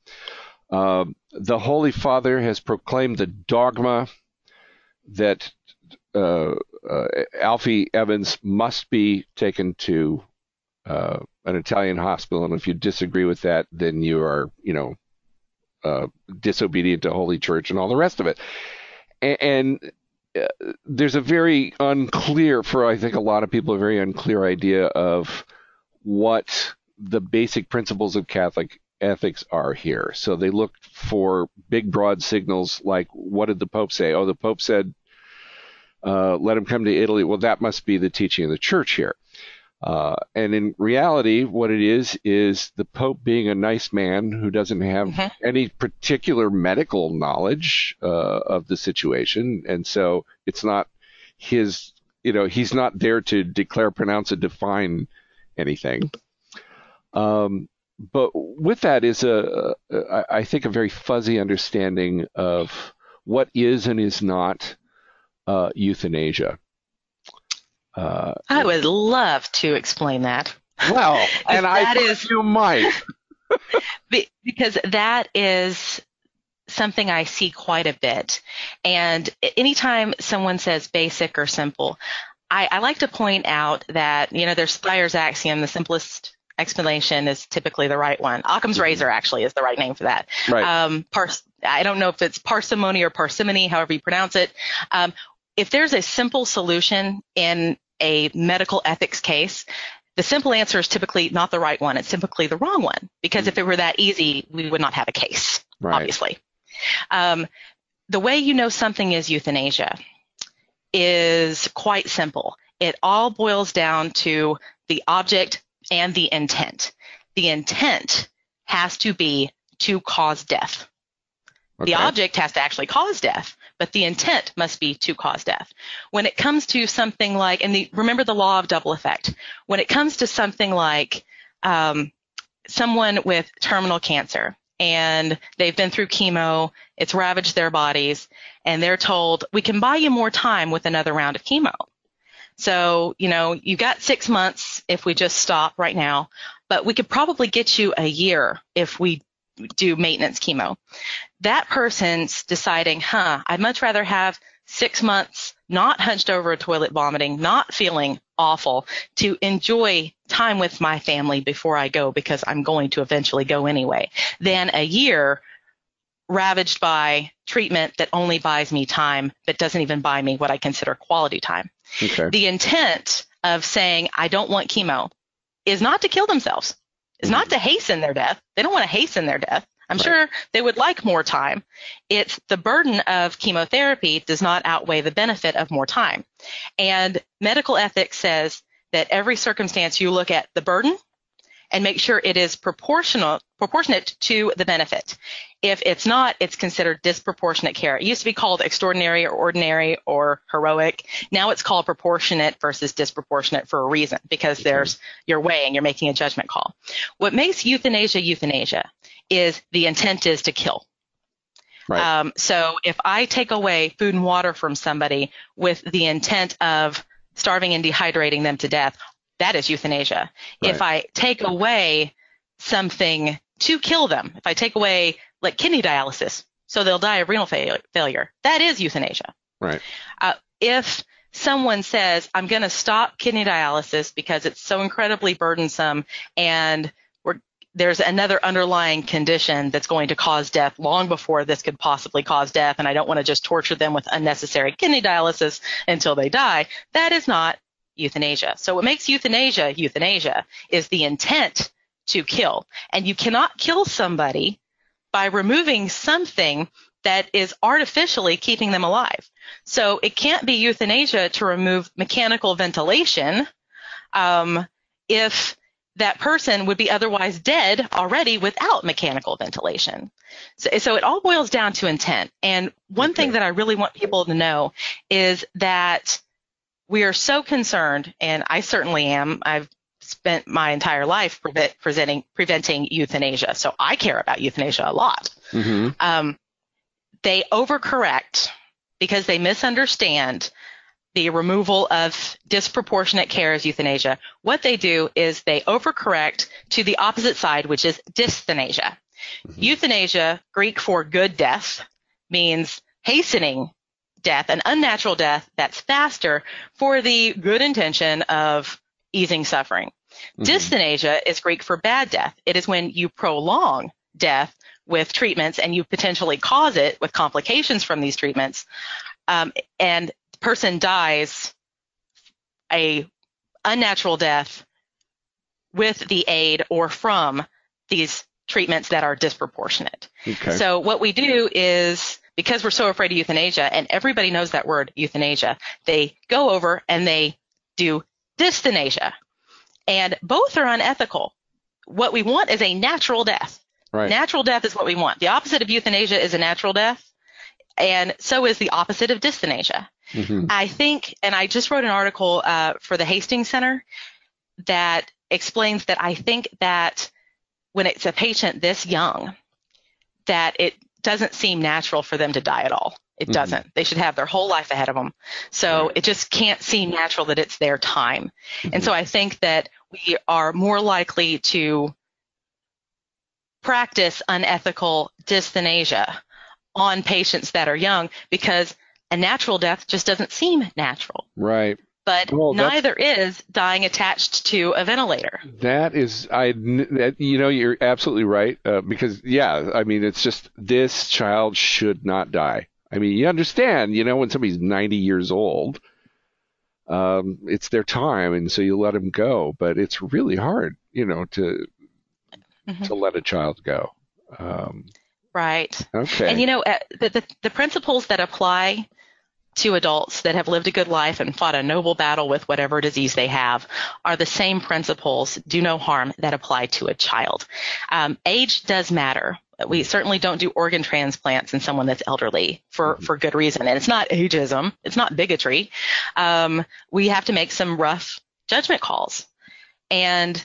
uh, the Holy Father has proclaimed the dogma that uh, uh, Alfie Evans must be taken to uh, an Italian hospital, and if you disagree with that, then you are, you know, uh, disobedient to Holy Church and all the rest of it. And, and uh, there's a very unclear, for I think a lot of people, a very unclear idea of what the basic principles of Catholic ethics are here. So they look for big, broad signals like, what did the Pope say? Oh, the Pope said, uh, let him come to Italy. Well, that must be the teaching of the church here. Uh, and in reality, what it is is the Pope being a nice man who doesn't have mm-hmm. any particular medical knowledge uh, of the situation, and so it's not his. You know, he's not there to declare, pronounce, and define anything. Um, but with that is a, I think, a very fuzzy understanding of what is and is not uh, euthanasia. Uh, I would love to explain that. Well, and I is, you might. because that is something I see quite a bit. And anytime someone says basic or simple, I, I like to point out that, you know, there's Thayer's axiom, the simplest explanation is typically the right one. Occam's mm-hmm. razor actually is the right name for that. Right. Um, pars- I don't know if it's parsimony or parsimony, however you pronounce it. Um, if there's a simple solution in a medical ethics case, the simple answer is typically not the right one. It's typically the wrong one because mm if it were that easy, we would not have a case, right. obviously. Um, the way you know something is euthanasia is quite simple. It all boils down to the object and the intent. The intent has to be to cause death. Okay. The object has to actually cause death but the intent must be to cause death. When it comes to something like, and the, remember the law of double effect, when it comes to something like um, someone with terminal cancer and they've been through chemo, it's ravaged their bodies, and they're told, we can buy you more time with another round of chemo. So, you know, you got six months if we just stop right now, but we could probably get you a year if we do maintenance chemo. That person's deciding, huh, I'd much rather have six months not hunched over a toilet vomiting, not feeling awful, to enjoy time with my family before I go because I'm going to eventually go anyway, than a year ravaged by treatment that only buys me time but doesn't even buy me what I consider quality time. Okay. The intent of saying I don't want chemo is not to kill themselves is not mm-hmm. to hasten their death. They don't want to hasten their death. I'm right. sure they would like more time. It's the burden of chemotherapy does not outweigh the benefit of more time. And medical ethics says that every circumstance you look at the burden and make sure it is proportional, proportionate to the benefit. If it's not, it's considered disproportionate care. It used to be called extraordinary or ordinary or heroic. Now it's called proportionate versus disproportionate for a reason because there's you're weighing, you're making a judgment call. What makes euthanasia euthanasia is the intent is to kill. Right. Um, so if I take away food and water from somebody with the intent of starving and dehydrating them to death, that is euthanasia. Right. If I take away something to kill them, if I take away like kidney dialysis, so they'll die of renal failure, failure that is euthanasia. Right. Uh, if someone says, I'm going to stop kidney dialysis because it's so incredibly burdensome and there's another underlying condition that's going to cause death long before this could possibly cause death, and I don't want to just torture them with unnecessary kidney dialysis until they die, that is not euthanasia. So what makes euthanasia euthanasia is the intent to kill. And you cannot kill somebody by removing something that is artificially keeping them alive. So it can't be euthanasia to remove mechanical ventilation um, if that person would be otherwise dead already without mechanical ventilation. So, so it all boils down to intent. And one okay. thing that I really want people to know is that we are so concerned, and I certainly am. I've spent my entire life pre- presenting, preventing euthanasia, so I care about euthanasia a lot. Mm-hmm. Um, they overcorrect because they misunderstand the removal of disproportionate care as euthanasia. What they do is they overcorrect to the opposite side, which is dysthanasia. Mm-hmm. Euthanasia, Greek for good death, means hastening death, an unnatural death that's faster for the good intention of easing suffering. Mm-hmm. Dysthanasia is Greek for bad death. It is when you prolong death with treatments and you potentially cause it with complications from these treatments. Um, and the person dies a unnatural death with the aid or from these treatments that are disproportionate. Okay. So what we do is because we're so afraid of euthanasia and everybody knows that word euthanasia, they go over and they do dysthanasia. And both are unethical. What we want is a natural death. Right. Natural death is what we want. The opposite of euthanasia is a natural death. And so is the opposite of dysthanasia. Mm-hmm. I think, and I just wrote an article uh, for the Hastings Center that explains that I think that when it's a patient this young, that it doesn't seem natural for them to die at all. It mm-hmm. doesn't. They should have their whole life ahead of them. So right. it just can't seem natural that it's their time. Mm-hmm. And so I think that we are more likely to practice unethical dysthanasia on patients that are young because a natural death just doesn't seem natural. Right. But neither is dying attached to a ventilator. That is, I, that, you know, you're absolutely right. Uh, because, yeah, I mean, it's just this child should not die. I mean, you understand, you know, when somebody's 90 years old, um, it's their time, and so you let them go. But it's really hard, you know, to mm-hmm. to let a child go. Um, right. Okay. And you know, uh, the, the the principles that apply to adults that have lived a good life and fought a noble battle with whatever disease they have are the same principles, do no harm, that apply to a child. Um, age does matter. We certainly don't do organ transplants in someone that's elderly for, mm-hmm. for good reason. And it's not ageism. It's not bigotry. Um, we have to make some rough judgment calls. And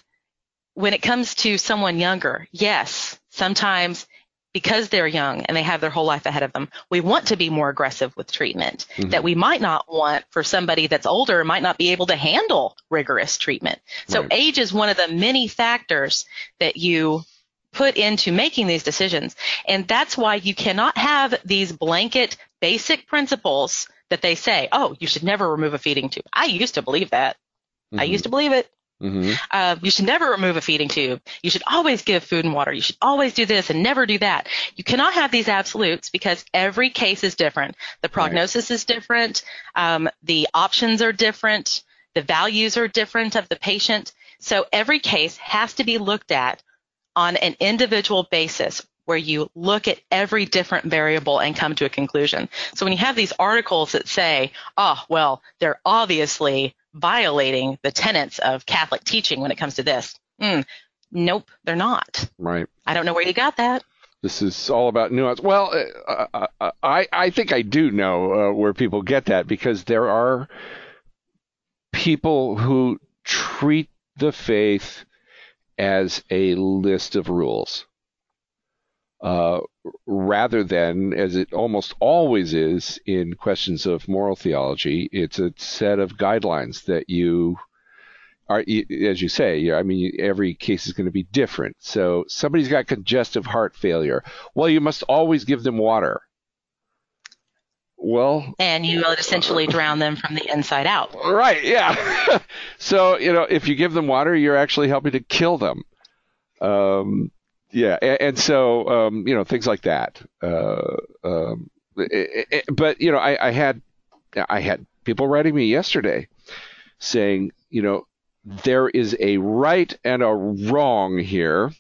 when it comes to someone younger, yes, sometimes because they're young and they have their whole life ahead of them, we want to be more aggressive with treatment mm-hmm. that we might not want for somebody that's older and might not be able to handle rigorous treatment. So right. age is one of the many factors that you put into making these decisions. And that's why you cannot have these blanket basic principles that they say, oh, you should never remove a feeding tube. I used to believe that. Mm-hmm. I used to believe it. Mm-hmm. Uh, you should never remove a feeding tube. You should always give food and water. You should always do this and never do that. You cannot have these absolutes because every case is different. The prognosis right. is different. Um, the options are different. The values are different of the patient. So every case has to be looked at on an individual basis where you look at every different variable and come to a conclusion. So when you have these articles that say, oh, well, they're obviously violating the tenets of Catholic teaching when it comes to this. Mm, nope, they're not. Right. I don't know where you got that. This is all about nuance. Well, uh, uh, uh, I I think I do know uh, where people get that because there are people who treat the faith as a list of rules. Uh, rather than, as it almost always is in questions of moral theology, it's a set of guidelines that you are, as you say, I mean, every case is going to be different. So somebody's got congestive heart failure. Well, you must always give them water. Well, and you will essentially drown them from the inside out. Right. Yeah. so you know, if you give them water, you're actually helping to kill them. Um, yeah, and, and so um, you know things like that. Uh, um, it, it, but you know, I, I had I had people writing me yesterday saying, you know, there is a right and a wrong here,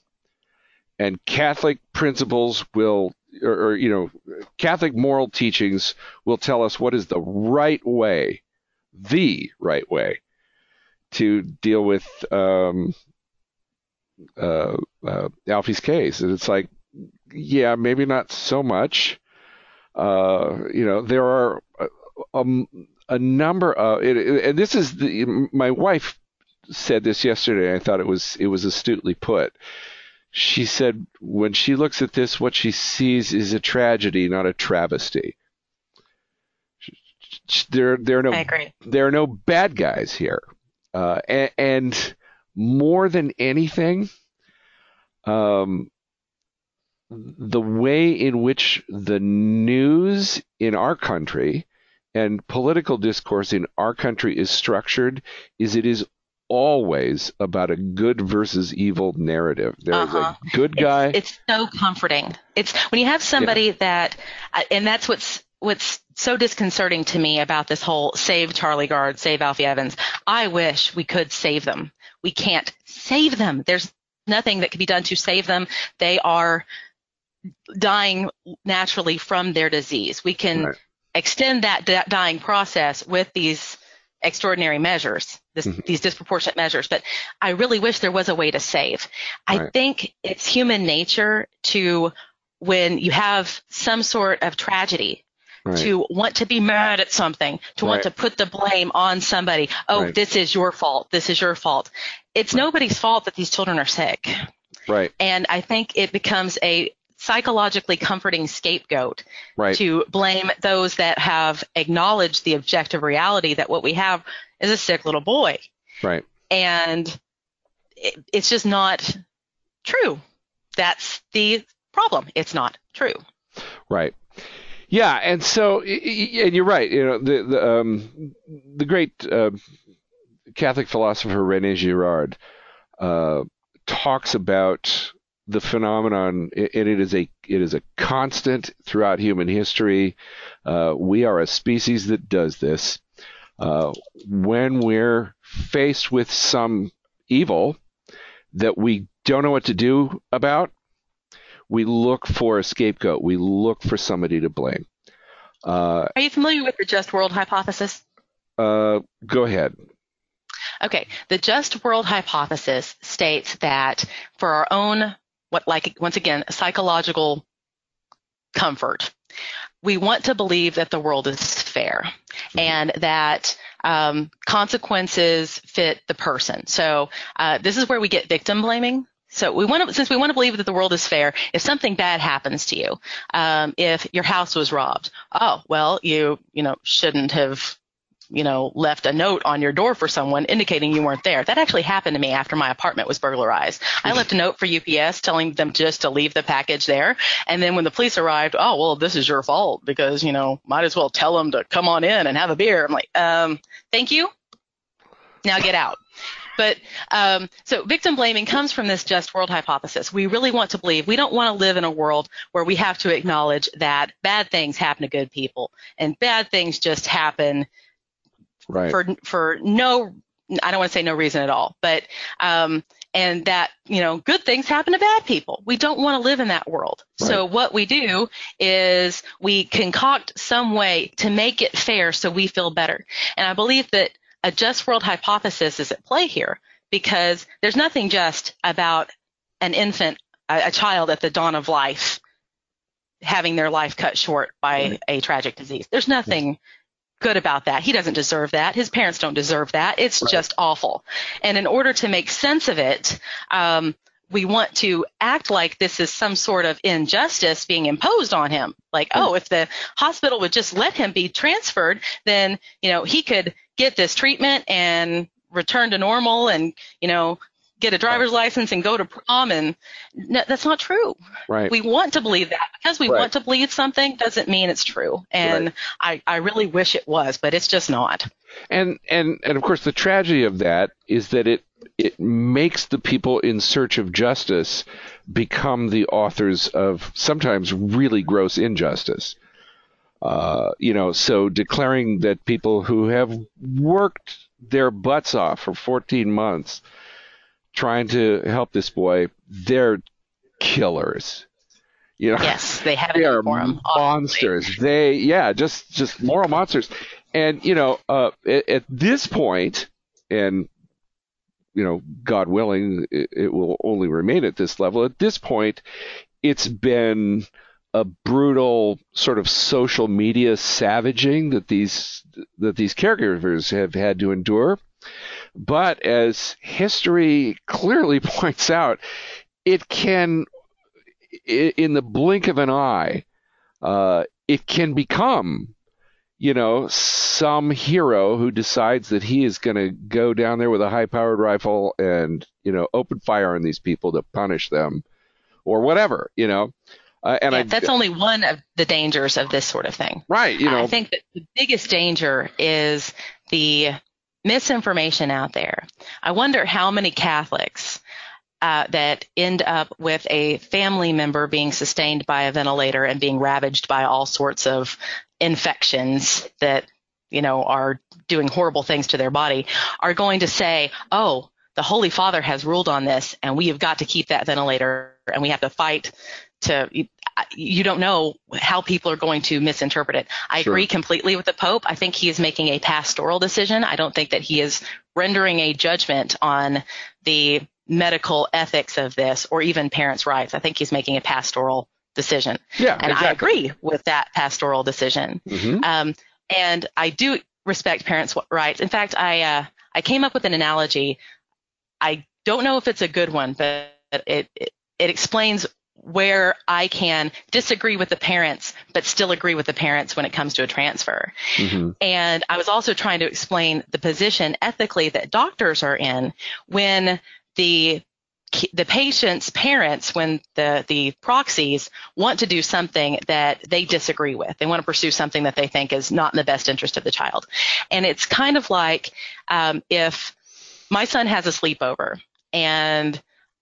and Catholic principles will, or, or, you know, Catholic moral teachings will tell us what is the right way, the right way, to deal with um, uh, uh, Alfie's case, and it's like, yeah, maybe not so much. Uh, you know, there are a, a, a number of, it, it, and this is the, my wife said this yesterday. I thought it was it was astutely put. She said when she looks at this, what she sees is a tragedy, not a travesty. There, there are no, there are no bad guys here, uh, and, and, more than anything, um, the way in which the news in our country and political discourse in our country is structured is it is always about a good versus evil narrative. There's uh-huh. a good guy. It's, it's, so comforting. It's when you have somebody yeah. that, and that's what's what's so disconcerting to me about this whole save Charlie Gard, save Alfie Evans. I wish we could save them. We can't save them. There's nothing that can be done to save them. They are dying naturally from their disease. We can right. extend that dying process with these extraordinary measures, this, mm-hmm. these disproportionate measures. But I really wish there was a way to save. Right. I think it's human nature to, when you have some sort of tragedy, Right. to want to be mad at something, to want to put the blame on somebody. Oh, right. this is your fault. This is your fault. It's nobody's fault that these children are sick. Right. And I think it becomes a psychologically comforting scapegoat right. to blame those that have acknowledged the objective reality that what we have is a sick little boy. Right. And it, it's just not true. That's the problem. It's not true. Right. Yeah, and so and you're right. You know the the um, the great uh, Catholic philosopher Rene Girard uh, talks about the phenomenon, and it is a it is a constant throughout human history. Uh, we are a species that does this. Uh, when we're faced with some evil that we don't know what to do about, we look for a scapegoat. We look for somebody to blame. Uh, are you familiar with the just world hypothesis? Uh, go ahead. Okay, the just world hypothesis states that for our own what like once again psychological comfort we want to believe that the world is fair mm-hmm. and that um, consequences fit the person so uh, this is where we get victim blaming so we want to, since we want to believe that the world is fair, if something bad happens to you, um, if your house was robbed, oh well, you you know shouldn't have you know, left a note on your door for someone indicating you weren't there. That actually happened to me after my apartment was burglarized. I left a note for UPS telling them just to leave the package there. And then when the police arrived, oh, well, this is your fault because, you know, might as well tell them to come on in and have a beer. I'm like, um, thank you. Now get out. But um, so victim blaming comes from this just world hypothesis. We really want to believe we don't want to live in a world where we have to acknowledge that bad things happen to good people and bad things just happen right. for for no I don't want to say no reason at all, but um, and that you know good things happen to bad people. We don't want to live in that world. Right. So what we do is we concoct some way to make it fair so we feel better. And I believe that a just world hypothesis is at play here because there's nothing just about an infant, a, a child at the dawn of life having their life cut short by right. a tragic disease. There's nothing good about that. He doesn't deserve that. His parents don't deserve that. It's right. just awful. And in order to make sense of it, um, we want to act like this is some sort of injustice being imposed on him. Like, oh, if the hospital would just let him be transferred, then, you know, he could get this treatment and return to normal and, you know, get a driver's license and go to prom and no, that's not true. Right. We want to believe that because we right. want to believe something doesn't mean it's true. And right. I, I really wish it was, but it's just not. And and and of course the tragedy of that is that it it makes the people in search of justice become the authors of sometimes really gross injustice. Uh, you know, so declaring that people who have worked their butts off for 14 months trying to help this boy, they're killers. You know, yes, they have they are monsters. Obviously. They, yeah, just just moral monsters. And you know, uh, at, at this point, and you know, God willing, it, it will only remain at this level. At this point, it's been a brutal sort of social media savaging that these that these caregivers have had to endure. But as history clearly points out, it can, in the blink of an eye, uh, it can become, you know, some hero who decides that he is going to go down there with a high-powered rifle and, you know, open fire on these people to punish them, or whatever, you know. Uh, and yeah, I, that's only one of the dangers of this sort of thing. Right. You know, I think that the biggest danger is the misinformation out there. I wonder how many Catholics uh, that end up with a family member being sustained by a ventilator and being ravaged by all sorts of infections that you know are doing horrible things to their body are going to say, "Oh, the Holy Father has ruled on this, and we have got to keep that ventilator, and we have to fight to you don't know how people are going to misinterpret it. I sure. agree completely with the Pope. I think he is making a pastoral decision. I don't think that he is rendering a judgment on the medical ethics of this or even parents' rights. I think he's making a pastoral decision. Yeah, and exactly. I agree with that pastoral decision. Mm-hmm. Um, and I do respect parents' rights. In fact, I uh, I came up with an analogy. I don't know if it's a good one, but it, it, it explains where I can disagree with the parents, but still agree with the parents when it comes to a transfer. Mm-hmm. And I was also trying to explain the position ethically that doctors are in when the the patient's parents, when the, the proxies want to do something that they disagree with, they want to pursue something that they think is not in the best interest of the child. And it's kind of like um, if my son has a sleepover and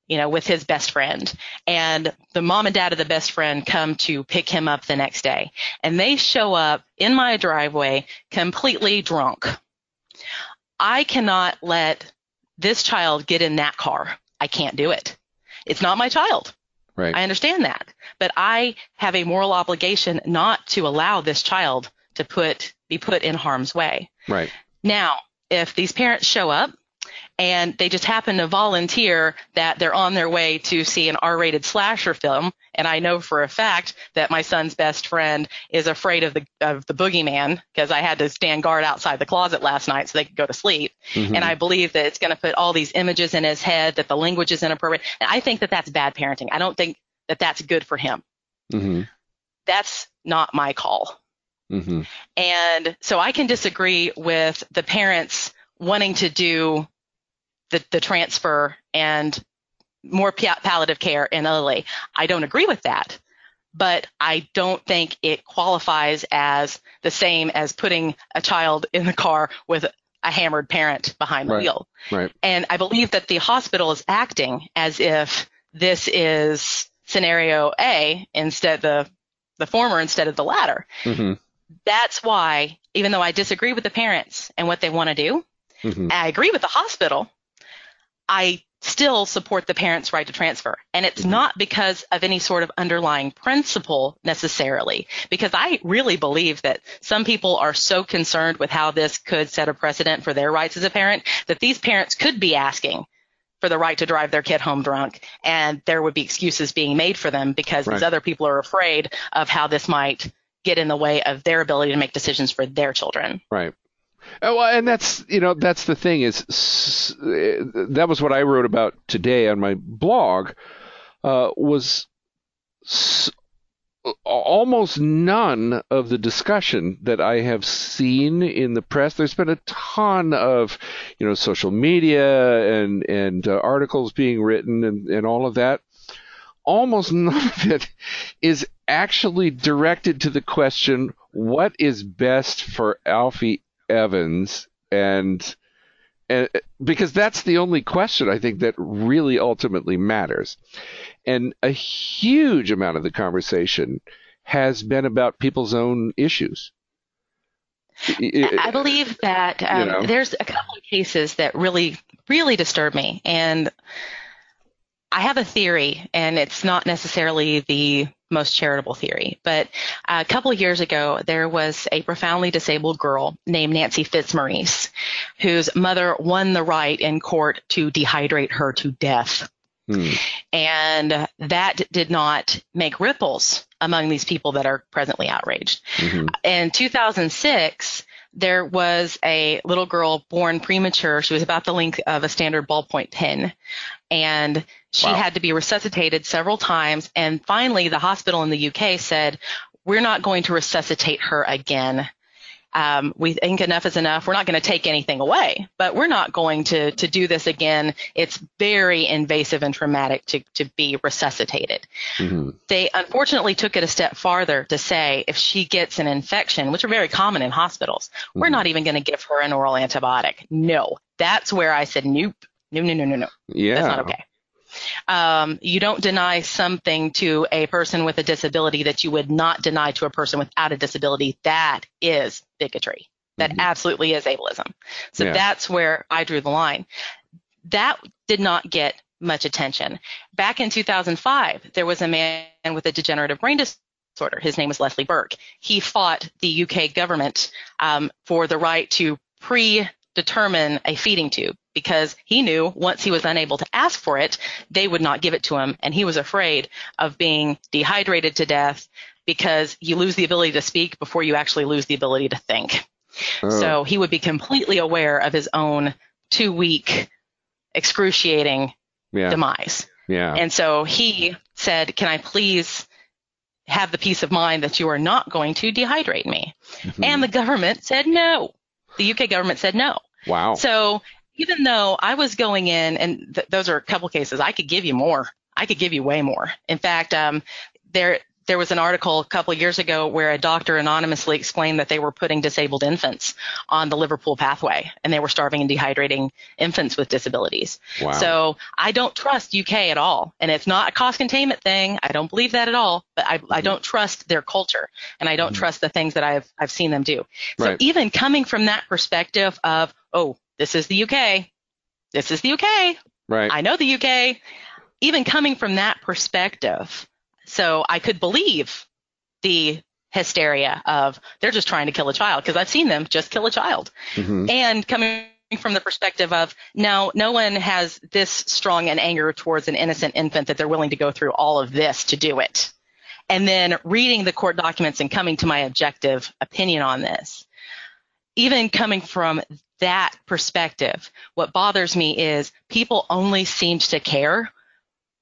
you know, with his best friend. And the mom and dad of the best friend come to pick him up the next day. And they show up in my driveway completely drunk. I cannot let this child get in that car. I can't do it. It's not my child. Right. I understand that. But I have a moral obligation not to allow this child to put be put in harm's way. Right. Now, if these parents show up and they just happen to volunteer that they're on their way to see an R-rated slasher film. And I know for a fact that my son's best friend is afraid of the of the boogeyman because I had to stand guard outside the closet last night so they could go to sleep. Mm-hmm. And I believe that it's going to put all these images in his head that the language is inappropriate. And I think that that's bad parenting. I don't think that that's good for him. Mm-hmm. That's not my call. Mm-hmm. And so I can disagree with the parents wanting to do the, the transfer and more palliative care in Italy. I don't agree with that, but I don't think it qualifies as the same as putting a child in the car with a hammered parent behind the right. wheel. Right. And I believe that the hospital is acting as if this is scenario A instead the the former instead of the latter. Mm-hmm. That's why, even though I disagree with the parents and what they want to do, mm-hmm. I agree with the hospital I still support the parent's right to transfer. And it's mm-hmm. not because of any sort of underlying principle necessarily, because I really believe that some people are so concerned with how this could set a precedent for their rights as a parent that these parents could be asking for the right to drive their kid home drunk and there would be excuses being made for them because right. these other people are afraid of how this might get in the way of their ability to make decisions for their children. Right. Oh, and that's you know that's the thing is that was what I wrote about today on my blog uh, was almost none of the discussion that I have seen in the press. There's been a ton of you know social media and and uh, articles being written and, and all of that. Almost none of it is actually directed to the question what is best for Alfie Evans and and because that's the only question I think that really ultimately matters. And a huge amount of the conversation has been about people's own issues. I believe that um, you know. there's a couple of cases that really, really disturb me. And I have a theory, and it's not necessarily the most charitable theory. But a couple of years ago, there was a profoundly disabled girl named Nancy Fitzmaurice whose mother won the right in court to dehydrate her to death. Hmm. And that did not make ripples among these people that are presently outraged. Mm-hmm. In 2006, there was a little girl born premature. She was about the length of a standard ballpoint pen. And she wow. had to be resuscitated several times. And finally, the hospital in the UK said, we're not going to resuscitate her again um, we think enough is enough. We're not going to take anything away, but we're not going to to do this again. It's very invasive and traumatic to to be resuscitated. Mm-hmm. They unfortunately took it a step farther to say if she gets an infection, which are very common in hospitals, mm-hmm. we're not even going to give her an oral antibiotic. No, that's where I said nope, no, no, no, no, no. Yeah, that's not okay. Um, you don't deny something to a person with a disability that you would not deny to a person without a disability. That is bigotry. That mm-hmm. absolutely is ableism. So yeah. that's where I drew the line. That did not get much attention. Back in 2005, there was a man with a degenerative brain disorder. His name was Leslie Burke. He fought the UK government um, for the right to predetermine a feeding tube because he knew once he was unable to ask for it, they would not give it to him. And he was afraid of being dehydrated to death because you lose the ability to speak before you actually lose the ability to think. Oh. So he would be completely aware of his own two week excruciating yeah. demise. Yeah. And so he said, Can I please have the peace of mind that you are not going to dehydrate me? Mm-hmm. And the government said no. The UK government said no. Wow. So even though I was going in, and th- those are a couple cases, I could give you more. I could give you way more. In fact, um, there there was an article a couple of years ago where a doctor anonymously explained that they were putting disabled infants on the Liverpool pathway and they were starving and dehydrating infants with disabilities. Wow. So I don't trust UK at all. And it's not a cost containment thing. I don't believe that at all, but I, mm-hmm. I don't trust their culture and I don't mm-hmm. trust the things that I've, I've seen them do. So right. even coming from that perspective of, oh, this is the UK. This is the UK. Right. I know the UK. Even coming from that perspective, so I could believe the hysteria of they're just trying to kill a child because I've seen them just kill a child. Mm-hmm. And coming from the perspective of no, no one has this strong an anger towards an innocent infant that they're willing to go through all of this to do it. And then reading the court documents and coming to my objective opinion on this. Even coming from that perspective, what bothers me is people only seemed to care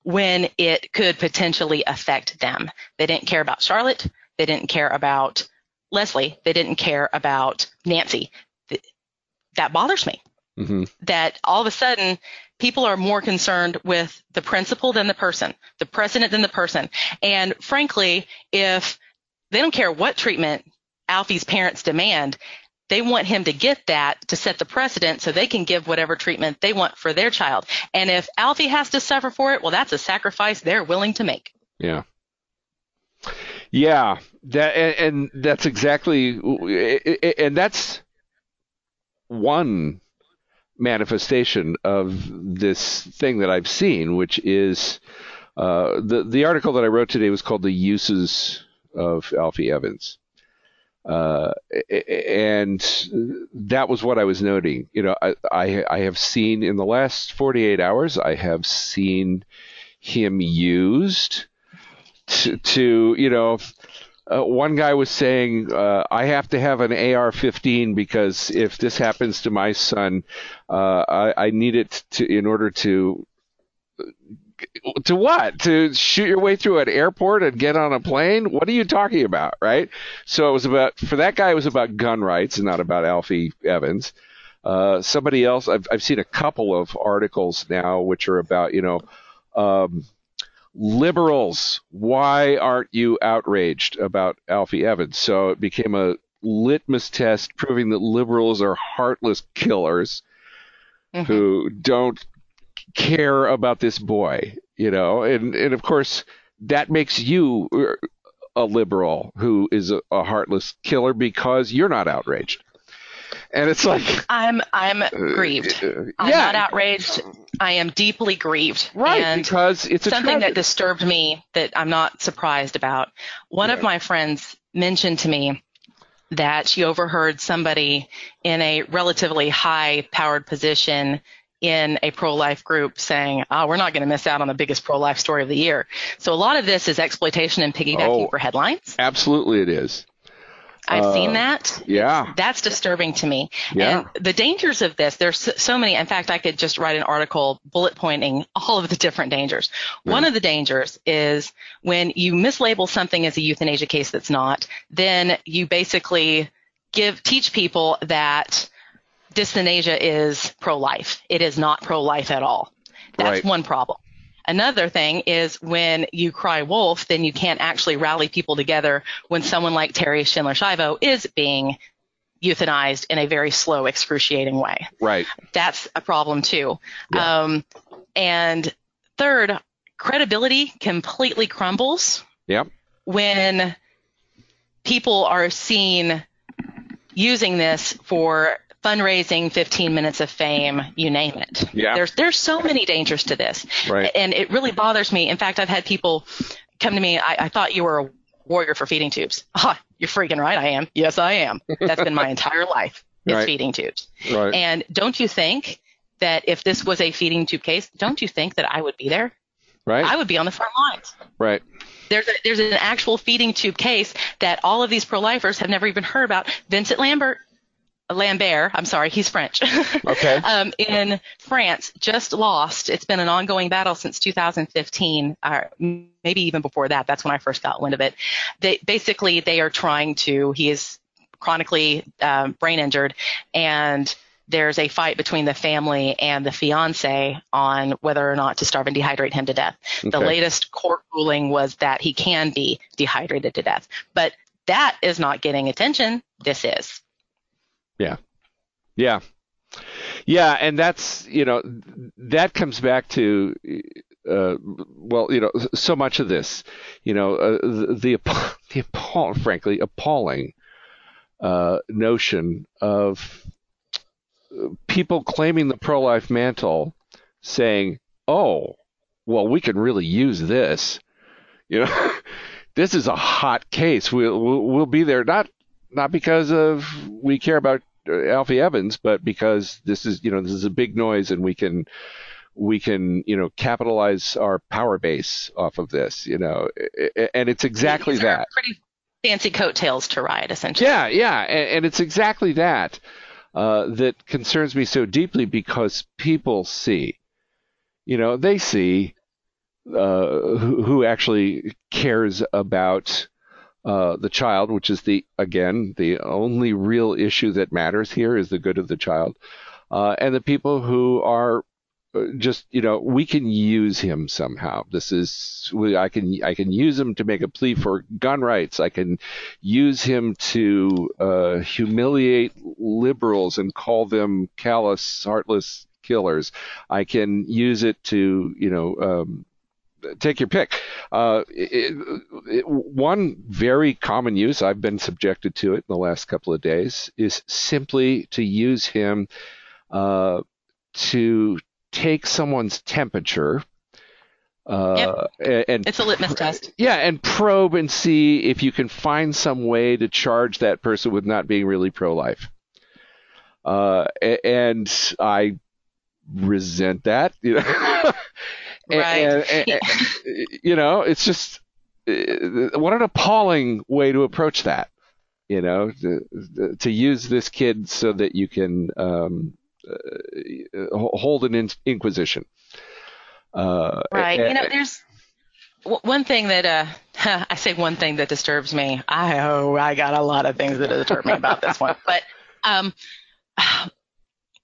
when it could potentially affect them. They didn't care about Charlotte. They didn't care about Leslie. They didn't care about Nancy. That bothers me. Mm-hmm. That all of a sudden people are more concerned with the principle than the person, the president than the person. And frankly, if they don't care what treatment Alfie's parents demand, they want him to get that to set the precedent so they can give whatever treatment they want for their child. And if Alfie has to suffer for it, well, that's a sacrifice they're willing to make. Yeah. Yeah, that and, and that's exactly and that's one manifestation of this thing that I've seen, which is uh, the the article that I wrote today was called "The Uses of Alfie Evans," Uh, and that was what I was noting. You know, I, I, I have seen in the last 48 hours, I have seen him used to, to you know, uh, one guy was saying, uh, I have to have an AR 15 because if this happens to my son, uh, I, I need it to, in order to to what? To shoot your way through an airport and get on a plane? What are you talking about, right? So it was about for that guy. It was about gun rights and not about Alfie Evans. Uh, somebody else. I've I've seen a couple of articles now which are about you know. Um, liberals, why aren't you outraged about Alfie Evans? So it became a litmus test proving that liberals are heartless killers mm-hmm. who don't care about this boy, you know, and and of course that makes you a liberal who is a, a heartless killer because you're not outraged. And it's like I'm I'm uh, grieved. Uh, I'm not outraged. I am deeply grieved. Right, and because it's something that disturbed me that I'm not surprised about. One yeah. of my friends mentioned to me that she overheard somebody in a relatively high powered position in a pro-life group saying, "Oh, we're not going to miss out on the biggest pro-life story of the year." So a lot of this is exploitation and piggybacking Oh. for headlines. Absolutely, it is. I've Uh, seen that. Yeah. That's disturbing to me. Yeah. And the dangers of this, there's so, so many. In fact, I could just write an article bullet pointing all of the different dangers. One of the dangers is when you mislabel something as a euthanasia case that's not, then you basically give teach people that dysthanasia is pro-life. It is not pro-life at all. That's Right. one problem. Another thing is when you cry wolf, then you can't actually rally people together when someone like Terri Schindler Schiavo is being euthanized in a very slow, excruciating way. Right. That's a problem too. Yeah. Um, and third, credibility completely crumbles Yep. when people are seen using this for fundraising, 15 minutes of fame, you name it. Yeah. There's there's so many dangers to this. Right. And it really bothers me. In fact, I've had people come to me, I, I thought you were a warrior for feeding tubes. Ah, you're freaking right, I am. Yes, I am. That's been my entire life. It's Right. feeding tubes. Right. And don't you think that if this was a feeding tube case, don't you think that I would be there? right. I would be on the front lines. right. There's a, there's an actual feeding tube case that all of these pro-lifers have never even heard about. Vincent Lambert, Lambert, I'm sorry, he's French. Okay. um, in France, just lost. It's been an ongoing battle since 2015, or maybe even before that. That's when I first got wind of it. They basically they are trying to. He is chronically um, brain injured, and there's a fight between the family and the fiance on whether or not to starve and dehydrate him to death. The latest court ruling was that he can be dehydrated to death, but that is not getting attention. This is. Yeah. Yeah, Yeah, and that's you know that comes back to uh, well you know so much of this you know uh, the the, the frankly appalling uh, notion of people claiming the pro life mantle saying oh well we can really use this. You know this is a hot case. We'll we'll, we'll be there not not because of we care about Alfie Evans, but because this is you know this is a big noise and we can we can you know capitalize our power base off of this you know and it's exactly that Pretty fancy coattails to ride, essentially. yeah yeah and, and it's exactly that uh, that concerns me so deeply because people see you know they see uh, who, who actually cares about uh, the child, which is the again the only real issue that matters here is the good of the child, uh, and the people who are uh, just you know we can use him somehow. This is I can I can use him to make a plea for gun rights. I can use him to uh, humiliate liberals and call them callous, heartless killers. I can use it to you know. Um, take your pick. Uh, it, it, one very common use, I've been subjected to it in the last couple of days, is simply to use him uh, to take someone's temperature. Uh, and, and It's a litmus test. yeah, and probe and see if you can find some way to charge that person with not being really pro-life. Uh, and I resent that. You know, Right. and- and- and, you know, it's just uh, what an appalling way to approach that. You know, to, to use this kid so that you can um, uh, hold an in- inquisition. Uh, Right. You know, there's one thing that uh, I say one thing that disturbs me. I oh, I got a lot of things that disturb me about this one, but um,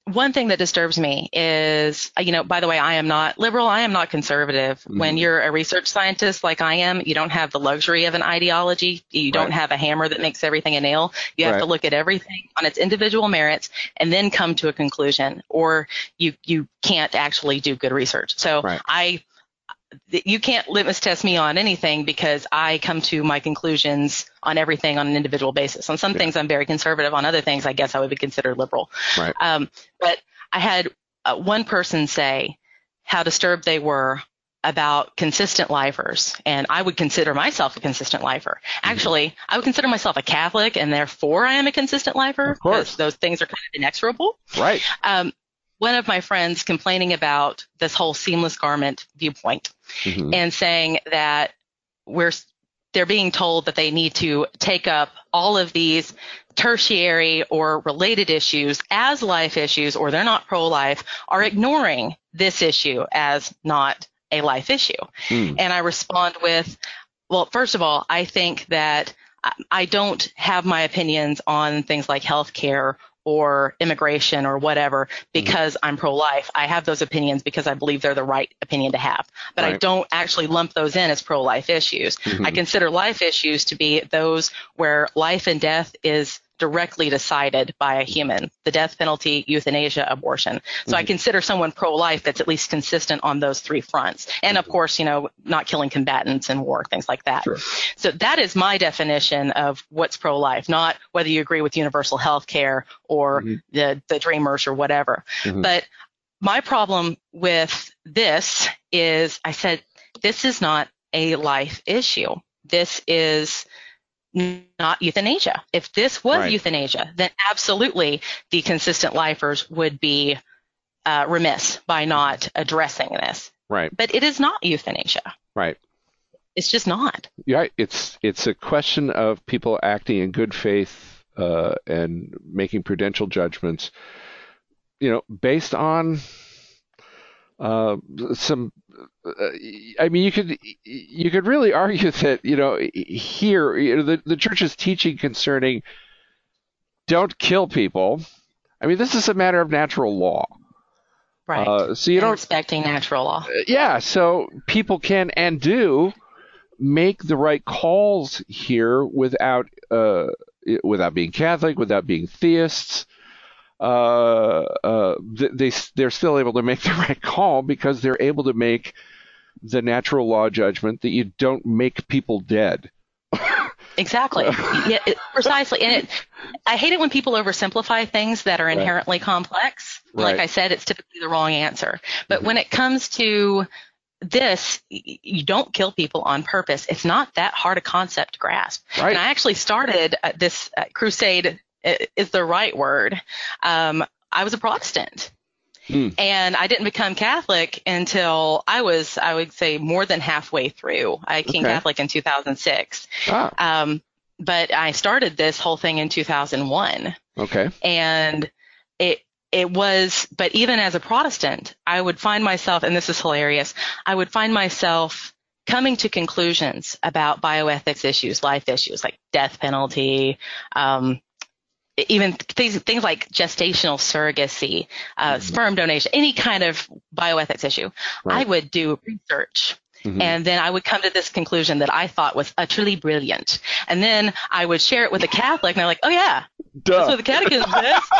one thing that disturbs me is, you know, by the way, I am not liberal. I am not conservative. When Mhm. you're a research scientist like I am, you don't have the luxury of an ideology. You don't Right. have a hammer that makes everything a nail. You have Right. to look at everything on its individual merits and then come to a conclusion, or you you can't actually do good research. So Right. I you can't litmus test me on anything because I come to my conclusions on everything on an individual basis. On some Yeah. things, I'm very conservative. On other things, I guess I would be considered liberal. Right. Um, but I had uh, one person say how disturbed they were about consistent lifers, and I would consider myself a consistent lifer. Mm-hmm. Actually, mm-hmm. I would consider myself a Catholic, and therefore I am a consistent lifer. Of course. Those things are kind of inexorable. Right. Um, one of my friends complaining about this whole seamless garment viewpoint mm-hmm. and saying that we're they're being told that they need to take up all of these tertiary or related issues as life issues or they're not pro-life are ignoring this issue as not a life issue. Mm. And I respond with, well, first of all, I think that I don't have my opinions on things like healthcare or immigration or whatever because mm-hmm. I'm pro-life. I have those opinions because I believe they're the right opinion to have. But right. I don't actually lump those in as pro-life issues. Mm-hmm. I consider life issues to be those where life and death is directly decided by a human the death penalty, euthanasia, abortion. So mm-hmm. I consider someone pro life that's at least consistent on those three fronts. And of mm-hmm. course, you know, not killing combatants in war, things like that. Sure. So that is my definition of what's pro life, not whether you agree with universal health care or mm-hmm. the, the dreamers or whatever. Mm-hmm. But my problem with this is I said, this is not a life issue. This is not euthanasia. If this was right. euthanasia, then absolutely the consistent lifers would be uh, remiss by not addressing this. Right. But it is not euthanasia. Right. It's just not. Yeah, it's it's a question of people acting in good faith uh, and making prudential judgments, you know, based on uh, some uh, I mean, you could you could really argue that you know here you know, the the church's teaching concerning don't kill people. I mean, this is a matter of natural law. Right. Uh, so you don't respecting natural law. Uh, yeah. So people can and do make the right calls here without uh, without being Catholic, without being theists uh, uh, they they're still able to make the right call because they're able to make the natural law judgment that you don't make people dead. exactly. yeah, it, precisely. And it, I hate it when people oversimplify things that are inherently right. complex. Right. Like I said, it's typically the wrong answer. But mm-hmm. when it comes to this, you don't kill people on purpose. It's not that hard a concept to grasp. Right. And I actually started uh, this uh, crusade is the right word. Um, I was a Protestant. Hmm. And I didn't become Catholic until I was, I would say, more than halfway through. I became okay. Catholic in 2006. Ah. Um, but I started this whole thing in 2001. Okay. And it, it was, but even as a Protestant, I would find myself, and this is hilarious, I would find myself coming to conclusions about bioethics issues, life issues like death penalty, um, even things, things like gestational surrogacy, uh, mm-hmm. sperm donation, any kind of bioethics issue, right. I would do research. Mm-hmm. And then I would come to this conclusion that I thought was utterly brilliant. And then I would share it with a Catholic, and they're like, "Oh yeah, Duh. that's what the Catechism says."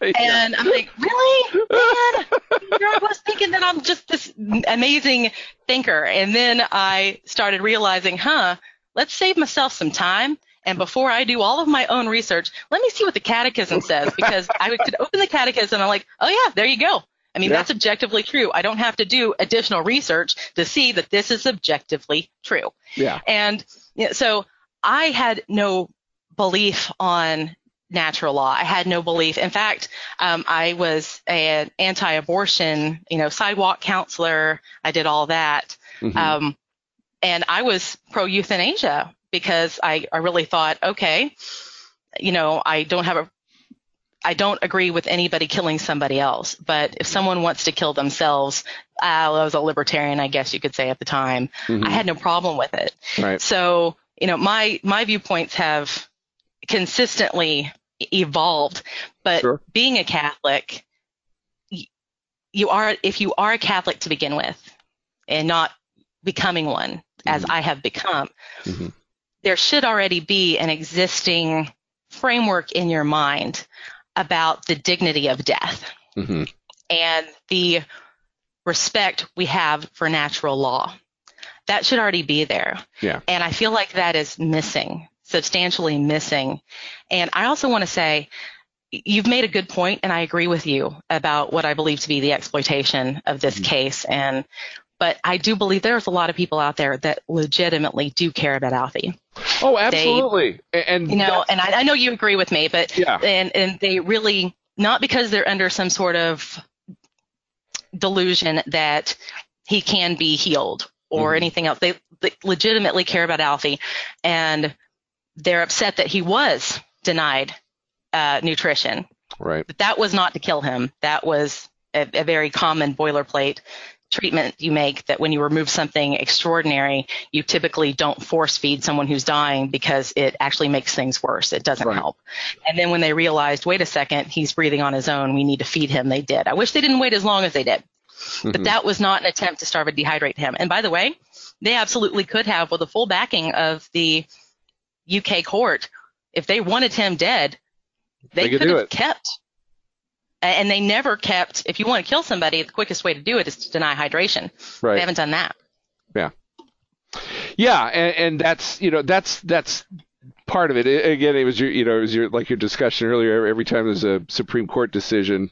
And I'm like, "Really, man? I was thinking that I'm just this amazing thinker." And then I started realizing, "Huh, let's save myself some time." And before I do all of my own research, let me see what the catechism says because I could open the catechism and I'm like, oh yeah, there you go. I mean, yeah. that's objectively true. I don't have to do additional research to see that this is objectively true. Yeah. And so I had no belief on natural law. I had no belief. In fact, um, I was an anti-abortion, you know, sidewalk counselor. I did all that. Mm-hmm. Um, and I was pro euthanasia because I, I really thought, okay, you know, I don't have a I don't agree with anybody killing somebody else, but if someone wants to kill themselves, uh, I was a libertarian, I guess you could say at the time. Mm-hmm. I had no problem with it. Right. So, you know, my my viewpoints have consistently evolved, but sure. being a Catholic, you are if you are a Catholic to begin with, and not becoming one mm-hmm. as I have become, mm-hmm there should already be an existing framework in your mind about the dignity of death mm-hmm. and the respect we have for natural law. That should already be there. Yeah. And I feel like that is missing, substantially missing. And I also want to say, you've made a good point, and I agree with you about what I believe to be the exploitation of this mm-hmm. case. And But I do believe there's a lot of people out there that legitimately do care about Alfie. Oh, absolutely. They, and you know, and I, I, know you agree with me, but yeah. and and they really not because they're under some sort of delusion that he can be healed or mm-hmm. anything else. They, they legitimately care about Alfie, and they're upset that he was denied uh, nutrition. Right. But that was not to kill him. That was a, a very common boilerplate treatment you make that when you remove something extraordinary, you typically don't force feed someone who's dying because it actually makes things worse. It doesn't right. help. And then when they realized, wait a second, he's breathing on his own, we need to feed him, they did. I wish they didn't wait as long as they did. Mm-hmm. But that was not an attempt to starve or dehydrate him. And by the way, they absolutely could have, with the full backing of the UK court, if they wanted him dead, they, they could, have kept and they never kept if you want to kill somebody the quickest way to do it is to deny hydration. Right. they haven't done that. Yeah. Yeah and, and that's you know that's that's part of it. again it was your you know it was your like your discussion earlier every time there's a supreme court decision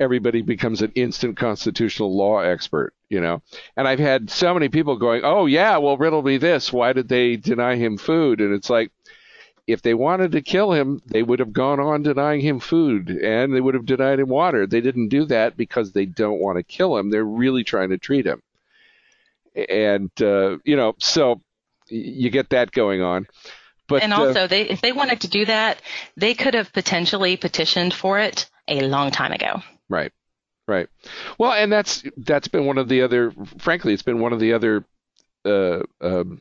everybody becomes an instant constitutional law expert you know? And i've had so many people going oh yeah well riddle me this. Why did they deny him food? And it's like if they wanted to kill him, they would have gone on denying him food and they would have denied him water. They didn't do that because they don't want to kill him. They're really trying to treat him. And, uh, you know, so you get that going on. But, and uh, also, uh, they, if they wanted to do that, they could have potentially petitioned for it a long time ago. Right. Right. Well, and that's that's been one of the other. Frankly, it's been one of the other uh, um,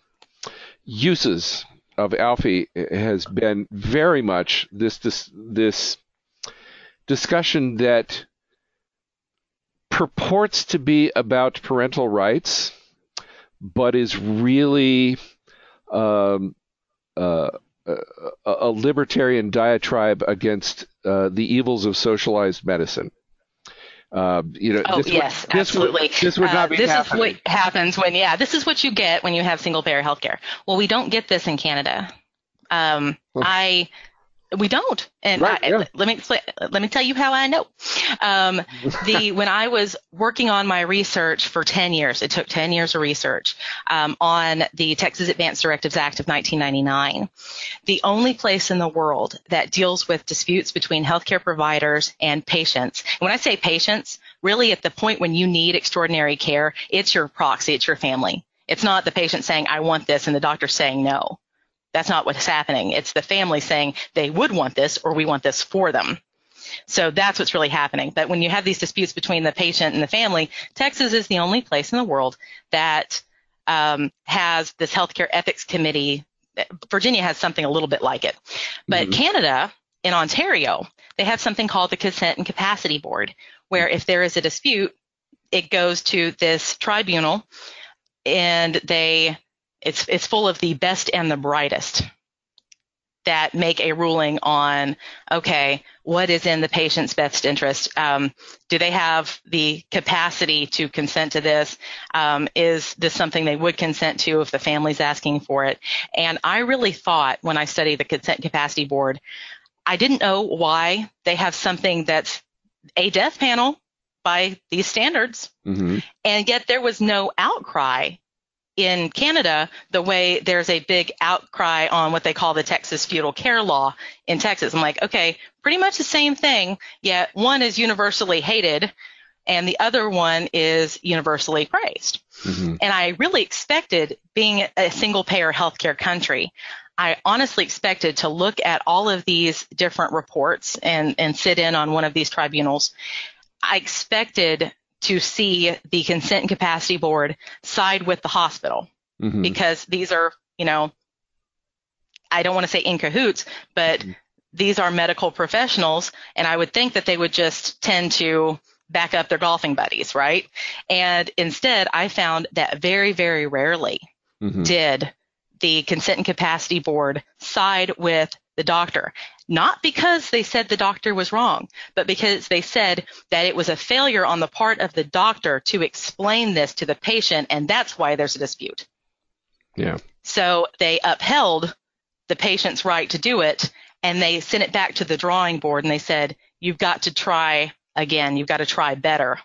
uses of Alfie has been very much this this this discussion that purports to be about parental rights, but is really um, uh, a, libertarian diatribe against uh, the evils of socialized medicine. Uh, you know, oh this yes, would, this absolutely. Would, this would not be uh, This happening. is what happens when, yeah, this is what you get when you have single payer healthcare. Well, we don't get this in Canada. Um, I we don't. And right, I, yeah. let me explain, let me tell you how I know. Um, the when I was working on my research for 10 years, it took 10 years of research um, on the Texas Advanced Directives Act of 1999. The only place in the world that deals with disputes between healthcare providers and patients. And when I say patients, really at the point when you need extraordinary care, it's your proxy, it's your family. It's not the patient saying, I want this, and the doctor saying no. That's not what's happening. It's the family saying they would want this or we want this for them. So that's what's really happening. But when you have these disputes between the patient and the family, Texas is the only place in the world that um, has this healthcare ethics committee. Virginia has something a little bit like it. But mm-hmm. Canada, in Ontario, they have something called the Consent and Capacity Board, where if there is a dispute, it goes to this tribunal and they it's it's full of the best and the brightest that make a ruling on okay what is in the patient's best interest? Um, do they have the capacity to consent to this? Um, is this something they would consent to if the family's asking for it? And i really thought when i studied the consent capacity board i didn't know why they have something that's a death panel by these standards. Mm-hmm. and yet there was no outcry in Canada, the way there's a big outcry on what they call the Texas futile care law in Texas. I'm like, okay, pretty much the same thing, yet one is universally hated and the other one is universally praised. Mm-hmm. And I really expected, being a single payer healthcare country, I honestly expected to look at all of these different reports and, and sit in on one of these tribunals. I expected to see the consent and capacity board side with the hospital mm-hmm. because these are, you know, I don't want to say in cahoots, but mm-hmm. these are medical professionals, and I would think that they would just tend to back up their golfing buddies, right? And instead, I found that very, very rarely mm-hmm. did the consent and capacity board side with the doctor not because they said the doctor was wrong, but because they said that it was a failure on the part of the doctor to explain this to the patient, and that's why there's a dispute. Yeah. So they upheld the patient's right to do it, and they sent it back to the drawing board, and they said, "You've got to try again. You've got to try better."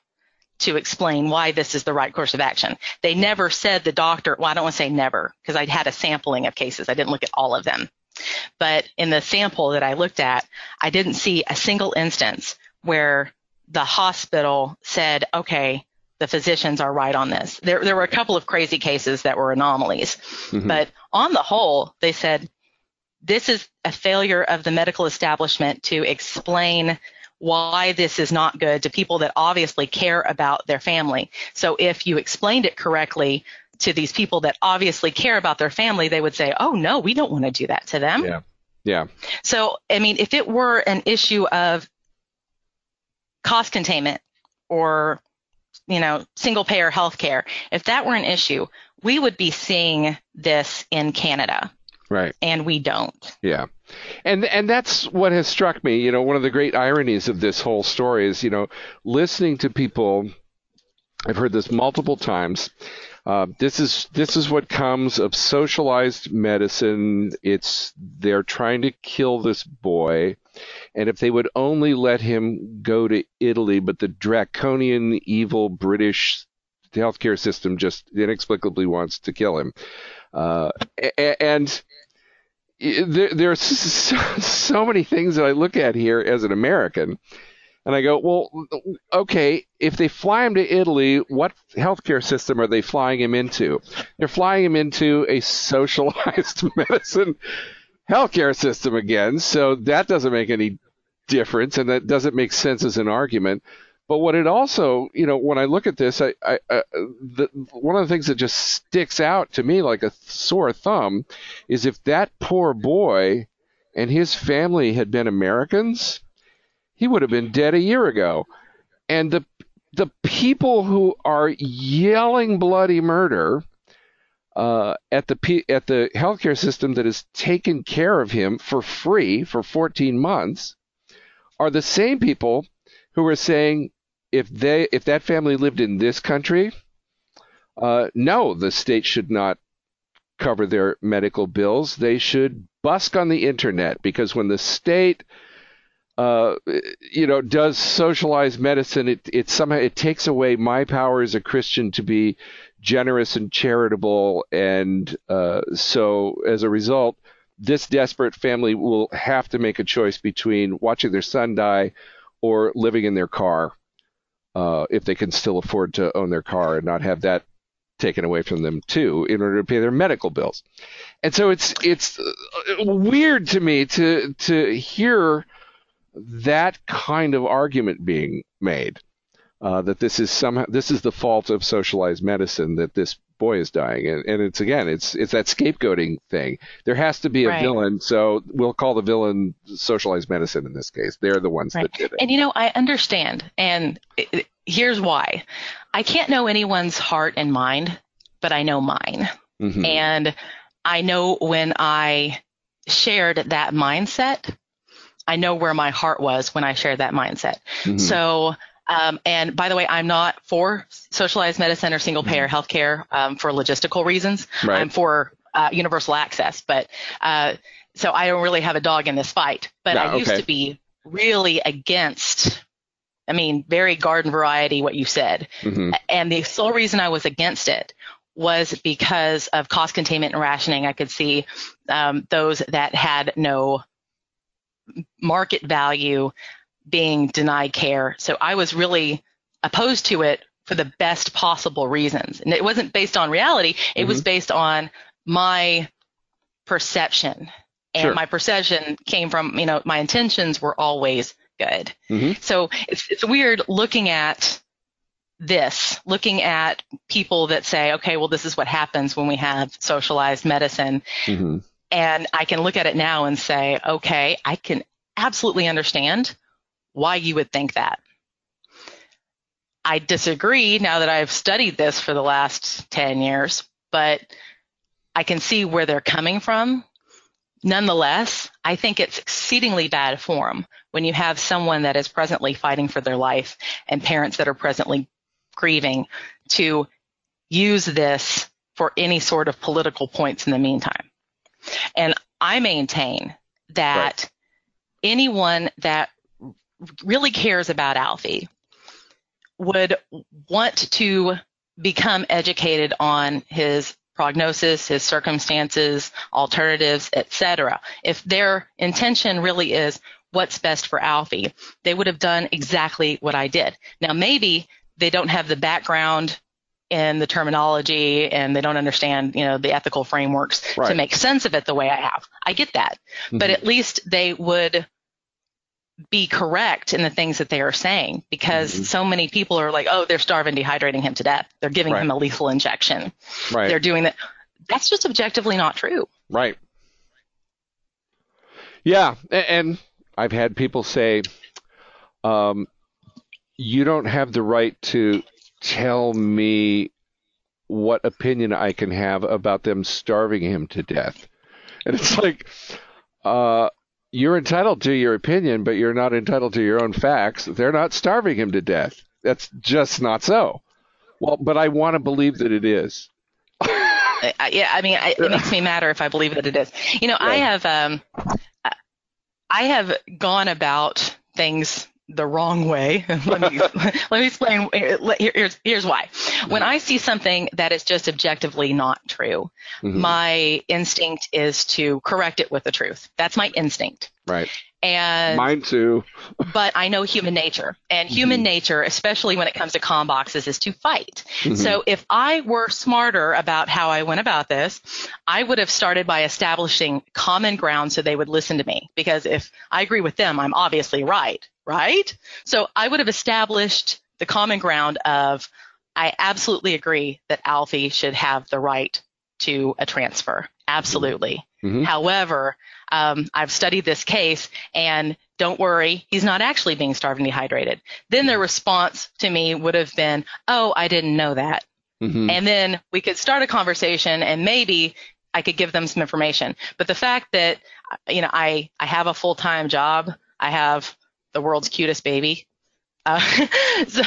to explain why this is the right course of action. They never said the doctor, well, I don't want to say never because I had a sampling of cases. I didn't look at all of them. But in the sample that I looked at, I didn't see a single instance where the hospital said, okay, the physicians are right on this. There, there were a couple of crazy cases that were anomalies, mm-hmm. but on the whole, they said this is a failure of the medical establishment to explain why this is not good to people that obviously care about their family. So if you explained it correctly to these people that obviously care about their family, they would say, "Oh no, we don't want to do that to them." Yeah. Yeah. So, I mean, if it were an issue of cost containment or you know, single payer healthcare, if that were an issue, we would be seeing this in Canada. Right. And we don't. Yeah. And and that's what has struck me, you know, one of the great ironies of this whole story is, you know, listening to people I've heard this multiple times. Uh, this is this is what comes of socialized medicine. It's they're trying to kill this boy, and if they would only let him go to Italy, but the draconian, evil British healthcare system just inexplicably wants to kill him. Uh, and there, there are so, so many things that I look at here as an American and I go, well, okay, if they fly him to Italy, what healthcare system are they flying him into? They're flying him into a socialized medicine healthcare system again. So that doesn't make any difference, and that doesn't make sense as an argument. But what it also, you know, when I look at this, I, I, the, one of the things that just sticks out to me like a sore thumb is if that poor boy and his family had been Americans he would have been dead a year ago. And the the people who are yelling bloody murder uh, at the at the healthcare system that has taken care of him for free for 14 months are the same people who are saying if they if that family lived in this country, uh, no, the state should not cover their medical bills. They should busk on the internet because when the state uh, you know, does socialized medicine. It it somehow it takes away my power as a Christian to be generous and charitable, and uh, so as a result, this desperate family will have to make a choice between watching their son die or living in their car, uh, if they can still afford to own their car and not have that taken away from them too in order to pay their medical bills. And so it's it's uh, weird to me to to hear that kind of argument being made uh, that this is somehow this is the fault of socialized medicine that this boy is dying and, and it's again it's it's that scapegoating thing there has to be a right. villain so we'll call the villain socialized medicine in this case they're the ones right. that did it and you know i understand and it, here's why i can't know anyone's heart and mind but i know mine mm-hmm. and i know when i shared that mindset I know where my heart was when I shared that mindset. Mm-hmm. So, um, and by the way, I'm not for socialized medicine or single payer mm-hmm. healthcare um, for logistical reasons. Right. I'm for uh, universal access, but uh, so I don't really have a dog in this fight. But I used to be really against. I mean, very garden variety, what you said. Mm-hmm. And the sole reason I was against it was because of cost containment and rationing. I could see um, those that had no market value being denied care. So I was really opposed to it for the best possible reasons. And it wasn't based on reality, it mm-hmm. was based on my perception. And sure. my perception came from, you know, my intentions were always good. Mm-hmm. So it's, it's weird looking at this, looking at people that say, okay, well, this is what happens when we have socialized medicine. Mm-hmm. And I can look at it now and say, okay, I can absolutely understand why you would think that. I disagree now that I've studied this for the last 10 years, but I can see where they're coming from. Nonetheless, I think it's exceedingly bad form when you have someone that is presently fighting for their life and parents that are presently grieving to use this for any sort of political points in the meantime. And I maintain that right. anyone that really cares about Alfie would want to become educated on his prognosis, his circumstances, alternatives, etc. If their intention really is what's best for Alfie, they would have done exactly what I did. Now maybe they don't have the background in the terminology and they don't understand, you know, the ethical frameworks right. to make sense of it the way I have. I get that. Mm-hmm. But at least they would be correct in the things that they are saying because mm-hmm. so many people are like, oh, they're starving, dehydrating him to death. They're giving right. him a lethal injection. Right. They're doing that. That's just objectively not true. Right. Yeah. And I've had people say, um, you don't have the right to tell me what opinion I can have about them starving him to death. And it's like, uh, you're entitled to your opinion, but you're not entitled to your own facts. They're not starving him to death. That's just not so. Well, but I want to believe that it is. yeah, I mean, it makes me matter if I believe that it is. You know, I have, um, I have gone about things the wrong way. let me let me explain. Here's here's why. When I see something that is just objectively not true, mm-hmm. my instinct is to correct it with the truth. That's my instinct. Right. And mine too. but I know human nature, and human mm-hmm. nature, especially when it comes to com boxes, is to fight. Mm-hmm. So if I were smarter about how I went about this, I would have started by establishing common ground so they would listen to me. Because if I agree with them, I'm obviously right right? So I would have established the common ground of I absolutely agree that Alfie should have the right to a transfer. Absolutely. Mm-hmm. However, um, I've studied this case and don't worry, he's not actually being starved and dehydrated. Then their response to me would have been, oh, I didn't know that. Mm-hmm. And then we could start a conversation and maybe I could give them some information. But the fact that, you know, I, I have a full time job, I have the world's cutest baby. Uh, so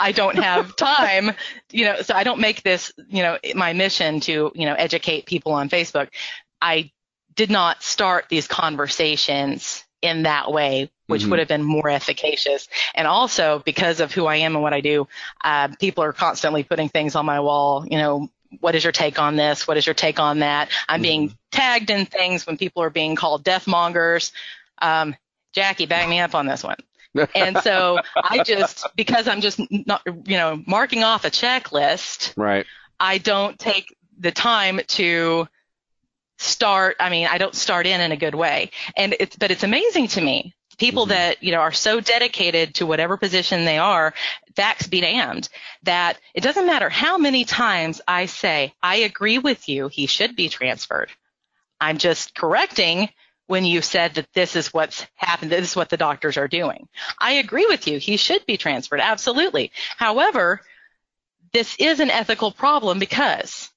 I don't have time, you know, so I don't make this, you know, my mission to, you know, educate people on Facebook. I did not start these conversations in that way, which mm-hmm. would have been more efficacious. And also because of who I am and what I do, uh, people are constantly putting things on my wall, you know, what is your take on this? What is your take on that? I'm mm-hmm. being tagged in things when people are being called death mongers. Um, Jackie, back me up on this one. and so I just because I'm just not you know marking off a checklist. Right. I don't take the time to start. I mean, I don't start in in a good way, and it's but it's amazing to me people mm-hmm. that you know are so dedicated to whatever position they are facts be damned that it doesn't matter how many times i say i agree with you he should be transferred i'm just correcting when you said that this is what's happened, this is what the doctors are doing. I agree with you. He should be transferred, absolutely. However, this is an ethical problem because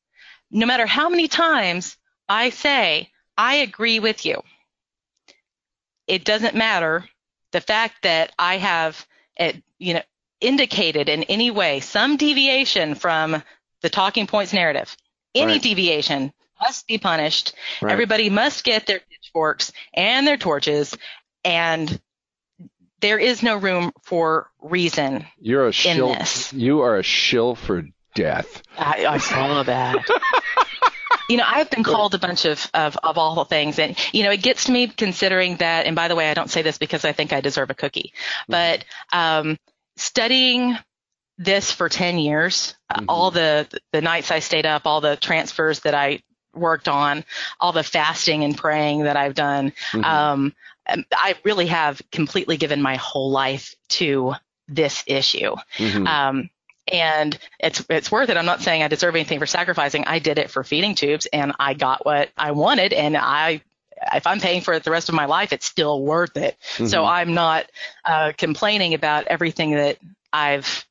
no matter how many times I say, I agree with you, it doesn't matter. The fact that I have, eh, you know, indicated in any way some deviation from the talking points narrative, any right. deviation must be punished. Right. Everybody must get their pitchforks and their torches, and there is no room for reason. You're a shill. This. You are a shill for death. I, I saw that. you know, I've been called a bunch of, of, of awful things. And, you know, it gets to me considering that, and by the way, I don't say this because I think I deserve a cookie, mm-hmm. but um, studying this for 10 years, mm-hmm. all the, the nights I stayed up, all the transfers that I worked on, all the fasting and praying that I've done. Mm-hmm. Um, I really have completely given my whole life to this issue. Mm-hmm. Um, and it's it's worth it. I'm not saying I deserve anything for sacrificing. I did it for feeding tubes, and I got what I wanted, and I. If I'm paying for it the rest of my life, it's still worth it. Mm-hmm. So I'm not uh, complaining about everything that I've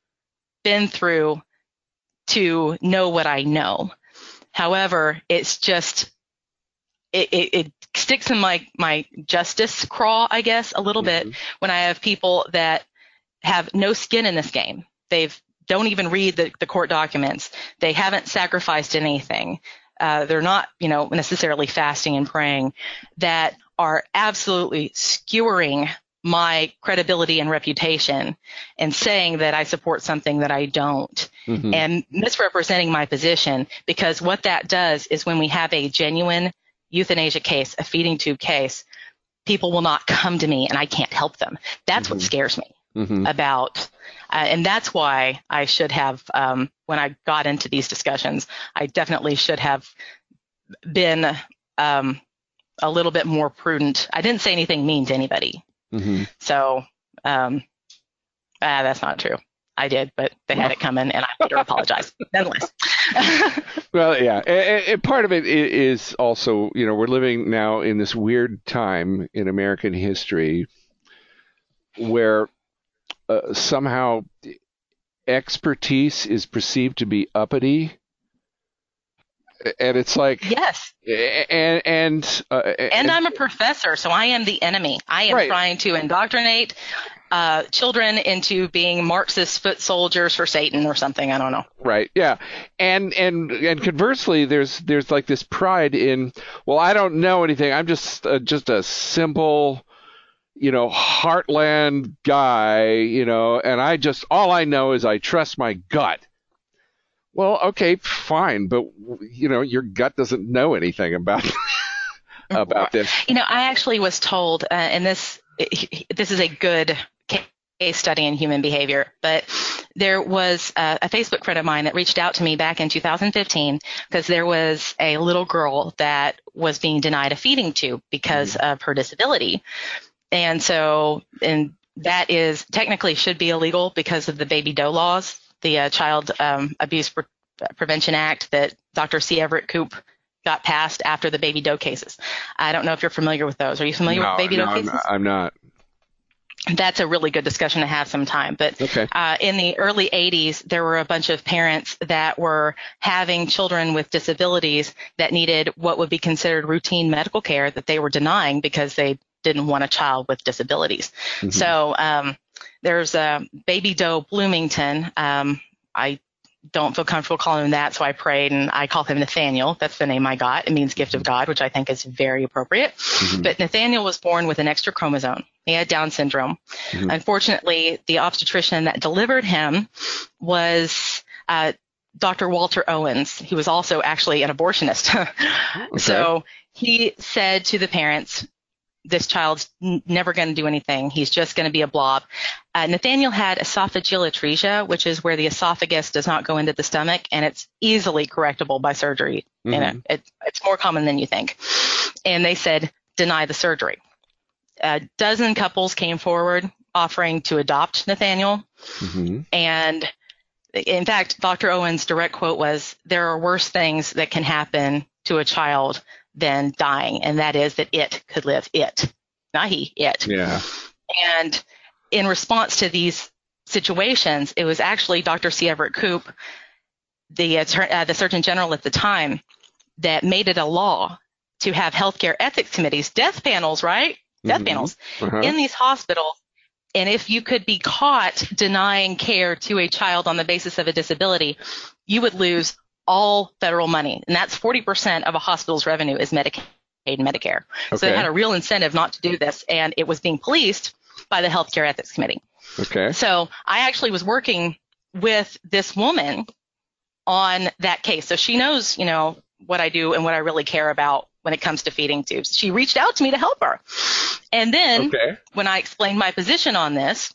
been through to know what I know. However, it's just it, it, it, sticks in my my justice craw, I guess, a little mm-hmm. bit when I have people that have no skin in this game. They've don't even read the, the court documents. They haven't sacrificed anything. Uh, they're not, you know, necessarily fasting and praying. That are absolutely skewering my credibility and reputation and saying that I support something that I don't mm-hmm. and misrepresenting my position because what that does is when we have a genuine euthanasia case, a feeding tube case, people will not come to me and I can't help them. That's mm-hmm. what scares me mm-hmm. about. Uh, and that's why I should have, um, when I got into these discussions, I definitely should have been um, a little bit more prudent. I didn't say anything mean to anybody. Mm-hmm. So um, uh, that's not true. I did, but they had it coming, and I had to apologize. Nonetheless. well, yeah, and, and, part of it is also, you know, we're living now in this weird time in American history where uh, somehow expertise is perceived to be uppity and it's like yes. and and uh, and, and, i'm a professor so i am the enemy. I am right. trying to indoctrinate uh, children into being marxist foot soldiers for satan or something. I don't know. Right. Yeah. And and and conversely there's there's like this pride in well i don't know anything. I'm just uh, just a simple you know heartland guy you know and i just all i know is i trust my gut well, okay, fine, but you know, your gut doesn't know anything about about this. You know, I actually was told, uh, and this this is a good case study in human behavior, but there was a, a, Facebook friend of mine that reached out to me back in 2015 because there was a little girl that was being denied a feeding tube because mm-hmm. of her disability. And so, and that is technically should be illegal because of the baby doe laws the uh, Child um, Abuse Pre- Prevention Act that Dr. C. Everett Koop got passed after the baby doe cases. I don't know if you're familiar with those. Are you familiar no, with baby no, doe cases? I'm not. That's a really good discussion to have sometime. But okay. uh, in the early 80s, there were a bunch of parents that were having children with disabilities that needed what would be considered routine medical care that they were denying because they didn't want a child with disabilities. Mm-hmm. So um, there's a baby doe Bloomington. Um, I don't feel comfortable calling him that, so I prayed and I called him Nathaniel. That's the name I got. It means gift of God, which I think is very appropriate. Mm-hmm. But Nathaniel was born with an extra chromosome. He had Down syndrome. Mm-hmm. Unfortunately, the obstetrician that delivered him was uh, Dr. Walter Owens. He was also actually an abortionist. okay. So he said to the parents, this child's n- never going to do anything. He's just going to be a blob. Uh, Nathaniel had esophageal atresia, which is where the esophagus does not go into the stomach, and it's easily correctable by surgery. Mm-hmm. And it, it, it's more common than you think. And they said, deny the surgery. A dozen couples came forward offering to adopt Nathaniel. Mm-hmm. And in fact, Dr. Owen's direct quote was, there are worse things that can happen to a child than dying, and that is that it could live. It, not he, it. Yeah. And in response to these situations, it was actually Dr. C. Everett Koop, the uh, the Surgeon General at the time, that made it a law to have healthcare ethics committees, death panels, right? Death mm-hmm. panels uh-huh. in these hospitals. And if you could be caught denying care to a child on the basis of a disability, you would lose all federal money, and that's 40% of a hospital's revenue is Medicaid and Medicare. Okay. So they had a real incentive not to do this, and it was being policed by the Healthcare Ethics Committee. Okay. So I actually was working with this woman on that case. So she knows, you know, what I do and what I really care about when it comes to feeding tubes. She reached out to me to help her. And then okay. when I explained my position on this,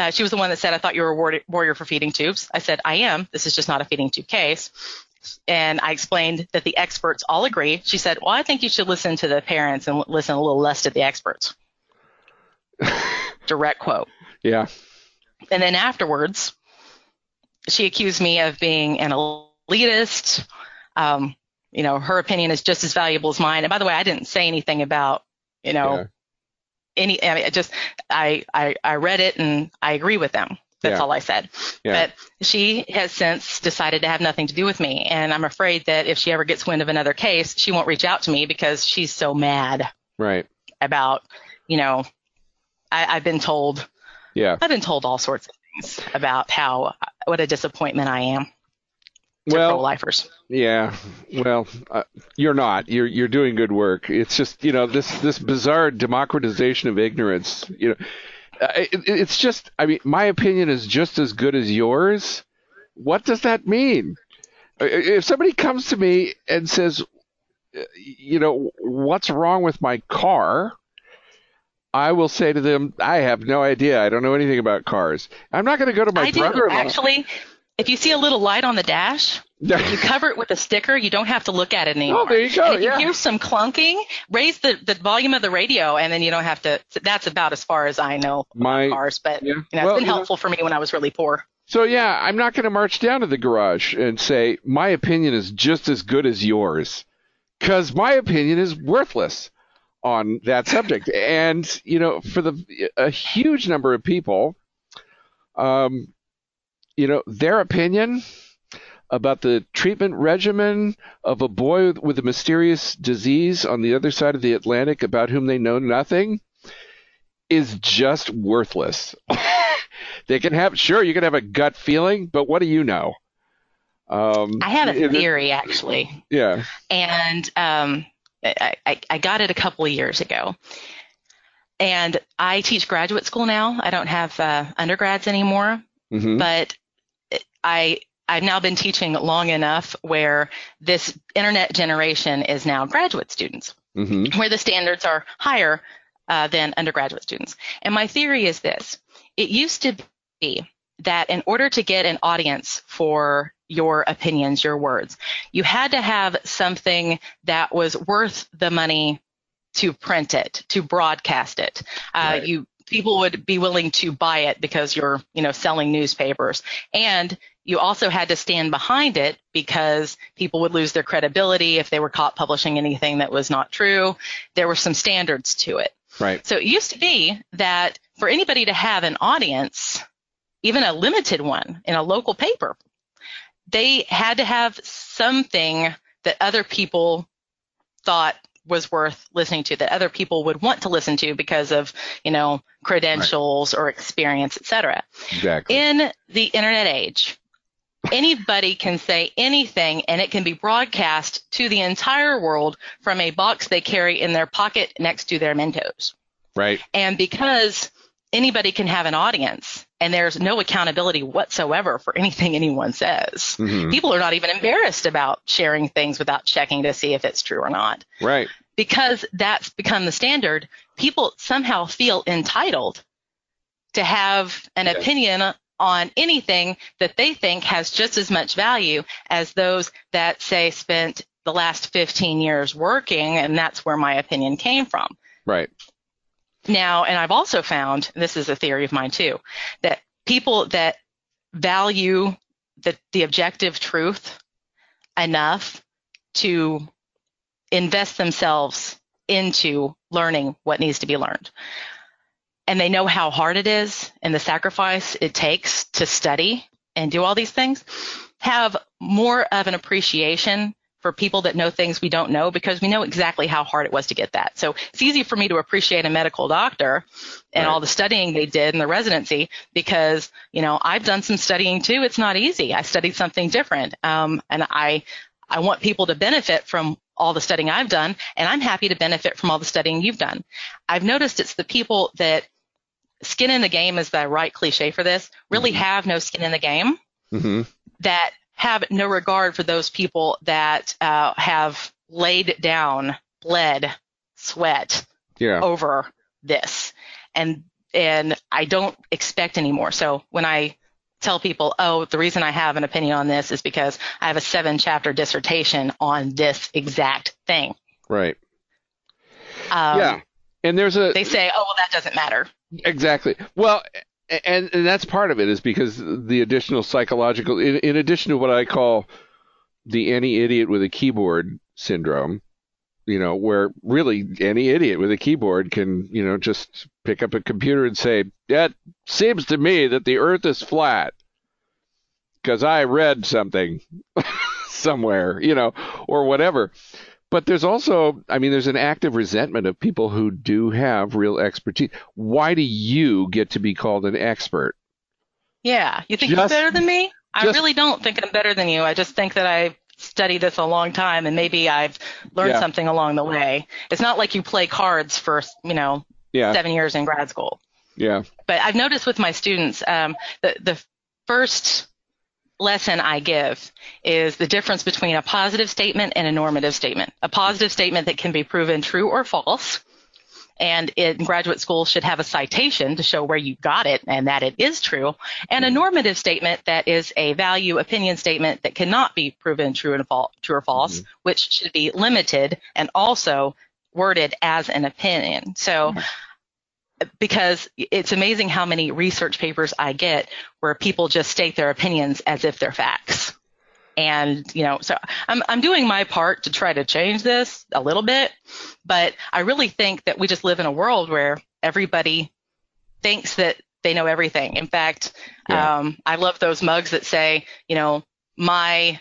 uh, she was the one that said, I thought you were a warrior for feeding tubes. I said, I am. This is just not a feeding tube case. And I explained that the experts all agree. She said, Well, I think you should listen to the parents and listen a little less to the experts. Direct quote. Yeah. And then afterwards, she accused me of being an elitist. Um, you know, her opinion is just as valuable as mine. And by the way, I didn't say anything about, you know, yeah any I mean, I just I, I I read it and I agree with them. That's yeah. all I said. Yeah. But she has since decided to have nothing to do with me, and I'm afraid that if she ever gets wind of another case, she won't reach out to me because she's so mad. Right. About, you know, I, I've been told. Yeah. I've been told all sorts of things about how what a disappointment I am. Well- pro-lifers. Yeah, well, uh, you're not. You're you're doing good work. It's just you know this this bizarre democratization of ignorance. You know, uh, it, it's just. I mean, my opinion is just as good as yours. What does that mean? If somebody comes to me and says, uh, you know, what's wrong with my car? I will say to them, I have no idea. I don't know anything about cars. I'm not going to go to my I brother-in-law. actually. If you see a little light on the dash, you cover it with a sticker. You don't have to look at it anymore. Oh, there you go, And if yeah. you hear some clunking, raise the, the volume of the radio, and then you don't have to. That's about as far as I know My- cars. But yeah. you know, Well, it's been know- helpful for me when I was really poor. So yeah, I'm not going to march down to the garage and say my opinion is just as good as yours, because my opinion is worthless on that subject. And you know, for the a huge number of people, um, you know, their opinion about the treatment regimen of a boy with a mysterious disease on the other side of the Atlantic about whom they know nothing is just worthless. they can have sure you can have a gut feeling, but what do you know? Um, I have a it- it- theory actually, yeah. and um, I, I, I got it a couple of years ago. And I teach graduate school now. I don't have uh, undergrads anymore. hmm but I I've now been teaching long enough where this internet generation is now graduate students, hmm where the standards are higher uh, than undergraduate students. And my theory is this: it used to be that in order to get an audience for your opinions, your words, you had to have something that was worth the money to print it, to broadcast it. Uh, Right. You people would be willing to buy it because you're, you know, selling newspapers, and you also had to stand behind it because people would lose their credibility if they were caught publishing anything that was not true. There were some standards to it. Right. So it used to be that for anybody to have an audience, even a limited one in a local paper, they had to have something that other people thought was worth listening to, that other people would want to listen to because of, you know, credentials or experience, et cetera. Exactly. In the internet age, anybody can say anything and it can be broadcast to the entire world from a box they carry in their pocket next to their Mentos. right. And because anybody can have an audience and there's no accountability whatsoever for anything anyone says, hmm people are not even embarrassed about sharing things without checking to see if it's true or not. Right. Because that's become the standard, people somehow feel entitled to have an Yes. opinion on anything that they think has just as much value as those that say spent the last 15 years working and that's where my opinion came from. Right. Now, and I've also found, this is a theory of mine too, that people that value the, the objective truth enough to invest themselves into learning what needs to be learned. And they know how hard it is and the sacrifice it takes to study and do all these things, have more of an appreciation for people that know things we don't know because we know exactly how hard it was to get that. So it's easy for me to appreciate a medical doctor and Right. all the studying they did in the residency because, you know, I've done some studying too. It's not easy. I studied something different. Um, and I, I want people to benefit from all the studying I've done, and I'm happy to benefit from all the studying you've done. I've noticed it's the people that skin in the game is the right cliche for this, really Mhm. have no skin in the game hmm that have no regard for those people that uh, have laid down, bled, sweat Yeah. over this, and and I don't expect anymore. So when I tell people, oh, the reason I have an opinion on this is because I have a seven chapter dissertation on this exact thing. Right. Um, yeah. And there's a They say, oh, well, that doesn't matter. Exactly. Well, and and that's part of it is because the additional psychological, in, in addition to what I call the any idiot with a keyboard syndrome, you know, where really any idiot with a keyboard can, you know, just pick up a computer and say, "That seems to me that the Earth is flat," because I read something somewhere, you know, or whatever. But there's also, I mean, there's an active resentment of people who do have real expertise. Why do you get to be called an expert? Yeah. You think Just- you're better than me? I Just- really don't think I'm better than you. I just think that I studied this a long time and maybe I've learned Yeah. something along the way. It's not like you play cards for, you know, Yeah. seven years in grad school. Yeah. But I've noticed with my students, um, the, the first lesson I give is the difference between a positive statement and a normative statement. A positive statement that can be proven true or false. And in graduate school should have a citation to show where you got it and that it is true. And a mm-hmm. normative statement that is a value opinion statement that cannot be proven true and false, true or false, mm-hmm. which should be limited and also worded as an opinion. So mm-hmm. Because it's amazing how many research papers I get where people just state their opinions as if they're facts. And, you know, so I'm, I'm doing my part to try to change this a little bit, but I really think that we just live in a world where everybody thinks that they know everything. In fact, Yeah. um, I love those mugs that say, you know, my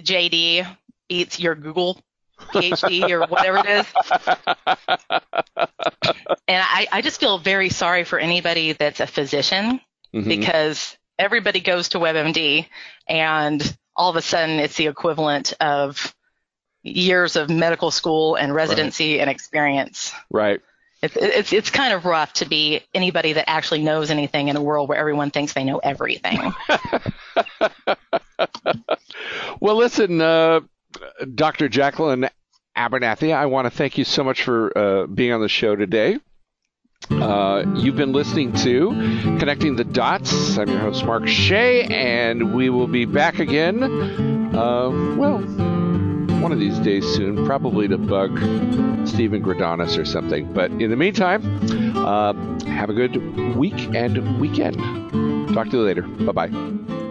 JD beats your Google PhD or whatever it is. And I, I just feel very sorry for anybody that's a physician Mhm. because everybody goes to WebMD and all of a sudden it's the equivalent of years of medical school and residency and experience. Right. It's, it's, it's kind of rough to be anybody that actually knows anything in a world where everyone thinks they know everything. Well, listen, uh, Dr. Jacqueline Abernathy, I want to thank you so much for uh, being on the show today. Uh, you've been listening to Connecting the Dots. I'm your host, Mark Shea, and we will be back again, uh, well, one of these days soon, probably to bug Steven Greydanus or something. But in the meantime, uh, have a good week and weekend. Talk to you later. Bye bye.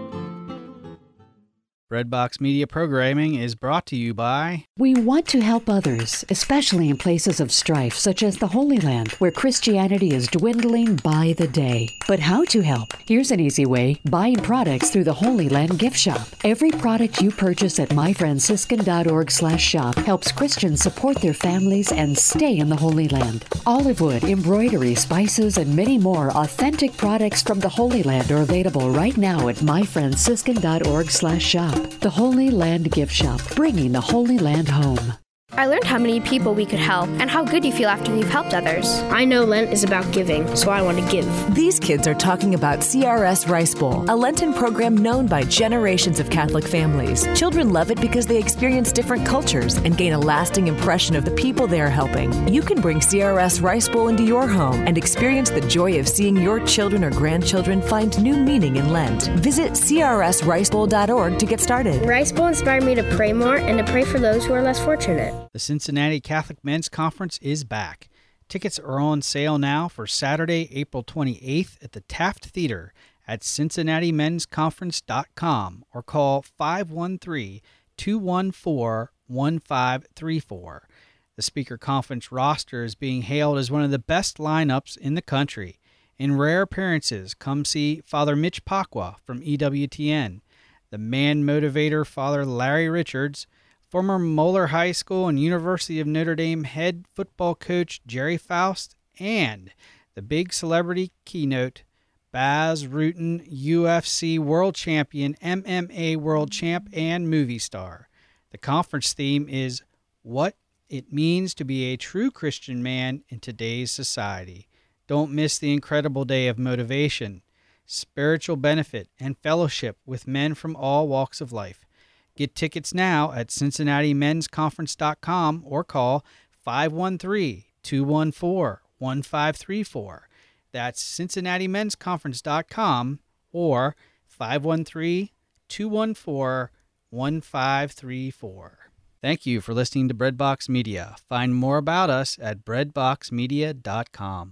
Breadbox Media Programming is brought to you by We want to help others, especially in places of strife such as the Holy Land, where Christianity is dwindling by the day. But how to help? Here's an easy way buying products through the Holy Land gift shop. Every product you purchase at myfranciscan.org/slash shop helps Christians support their families and stay in the Holy Land. Olive wood, embroidery, spices, and many more authentic products from the Holy Land are available right now at myfranciscan.org/slash shop. The Holy Land gift shop, bringing the Holy Land home. I learned how many people we could help and how good you feel after you've helped others. I know Lent is about giving, so I want to give. These kids are talking about CRS Rice Bowl, a Lenten program known by generations of Catholic families. Children love it because they experience different cultures and gain a lasting impression of the people they are helping. You can bring CRS Rice Bowl into your home and experience the joy of seeing your children or grandchildren find new meaning in Lent. Visit crsricebowl.org to get started. Rice Bowl inspired me to pray more and to pray for those who are less fortunate. The Cincinnati Catholic Men's Conference is back. Tickets are on sale now for Saturday, April 28th at the Taft Theater at cincinnatimen'sconference.com or call 513 214 1534. The speaker conference roster is being hailed as one of the best lineups in the country. In rare appearances, come see Father Mitch Pacwa from EWTN, the man motivator Father Larry Richards, former Moeller High School and University of Notre Dame head football coach Gerry Faust, and the big celebrity keynote, Bas Rutten, UFC world champion, MMA world champ, and movie star. The conference theme is What It Means to Be a True Christian Man in Today's Society. Don't miss the incredible day of motivation, spiritual benefit, and fellowship with men from all walks of life. Get tickets now at cincinnatimen'sconference.com or call 513-214-1534. That's cincinnatimen'sconference.com or 513-214-1534. Thank you for listening to Breadbox Media. Find more about us at breadboxmedia.com.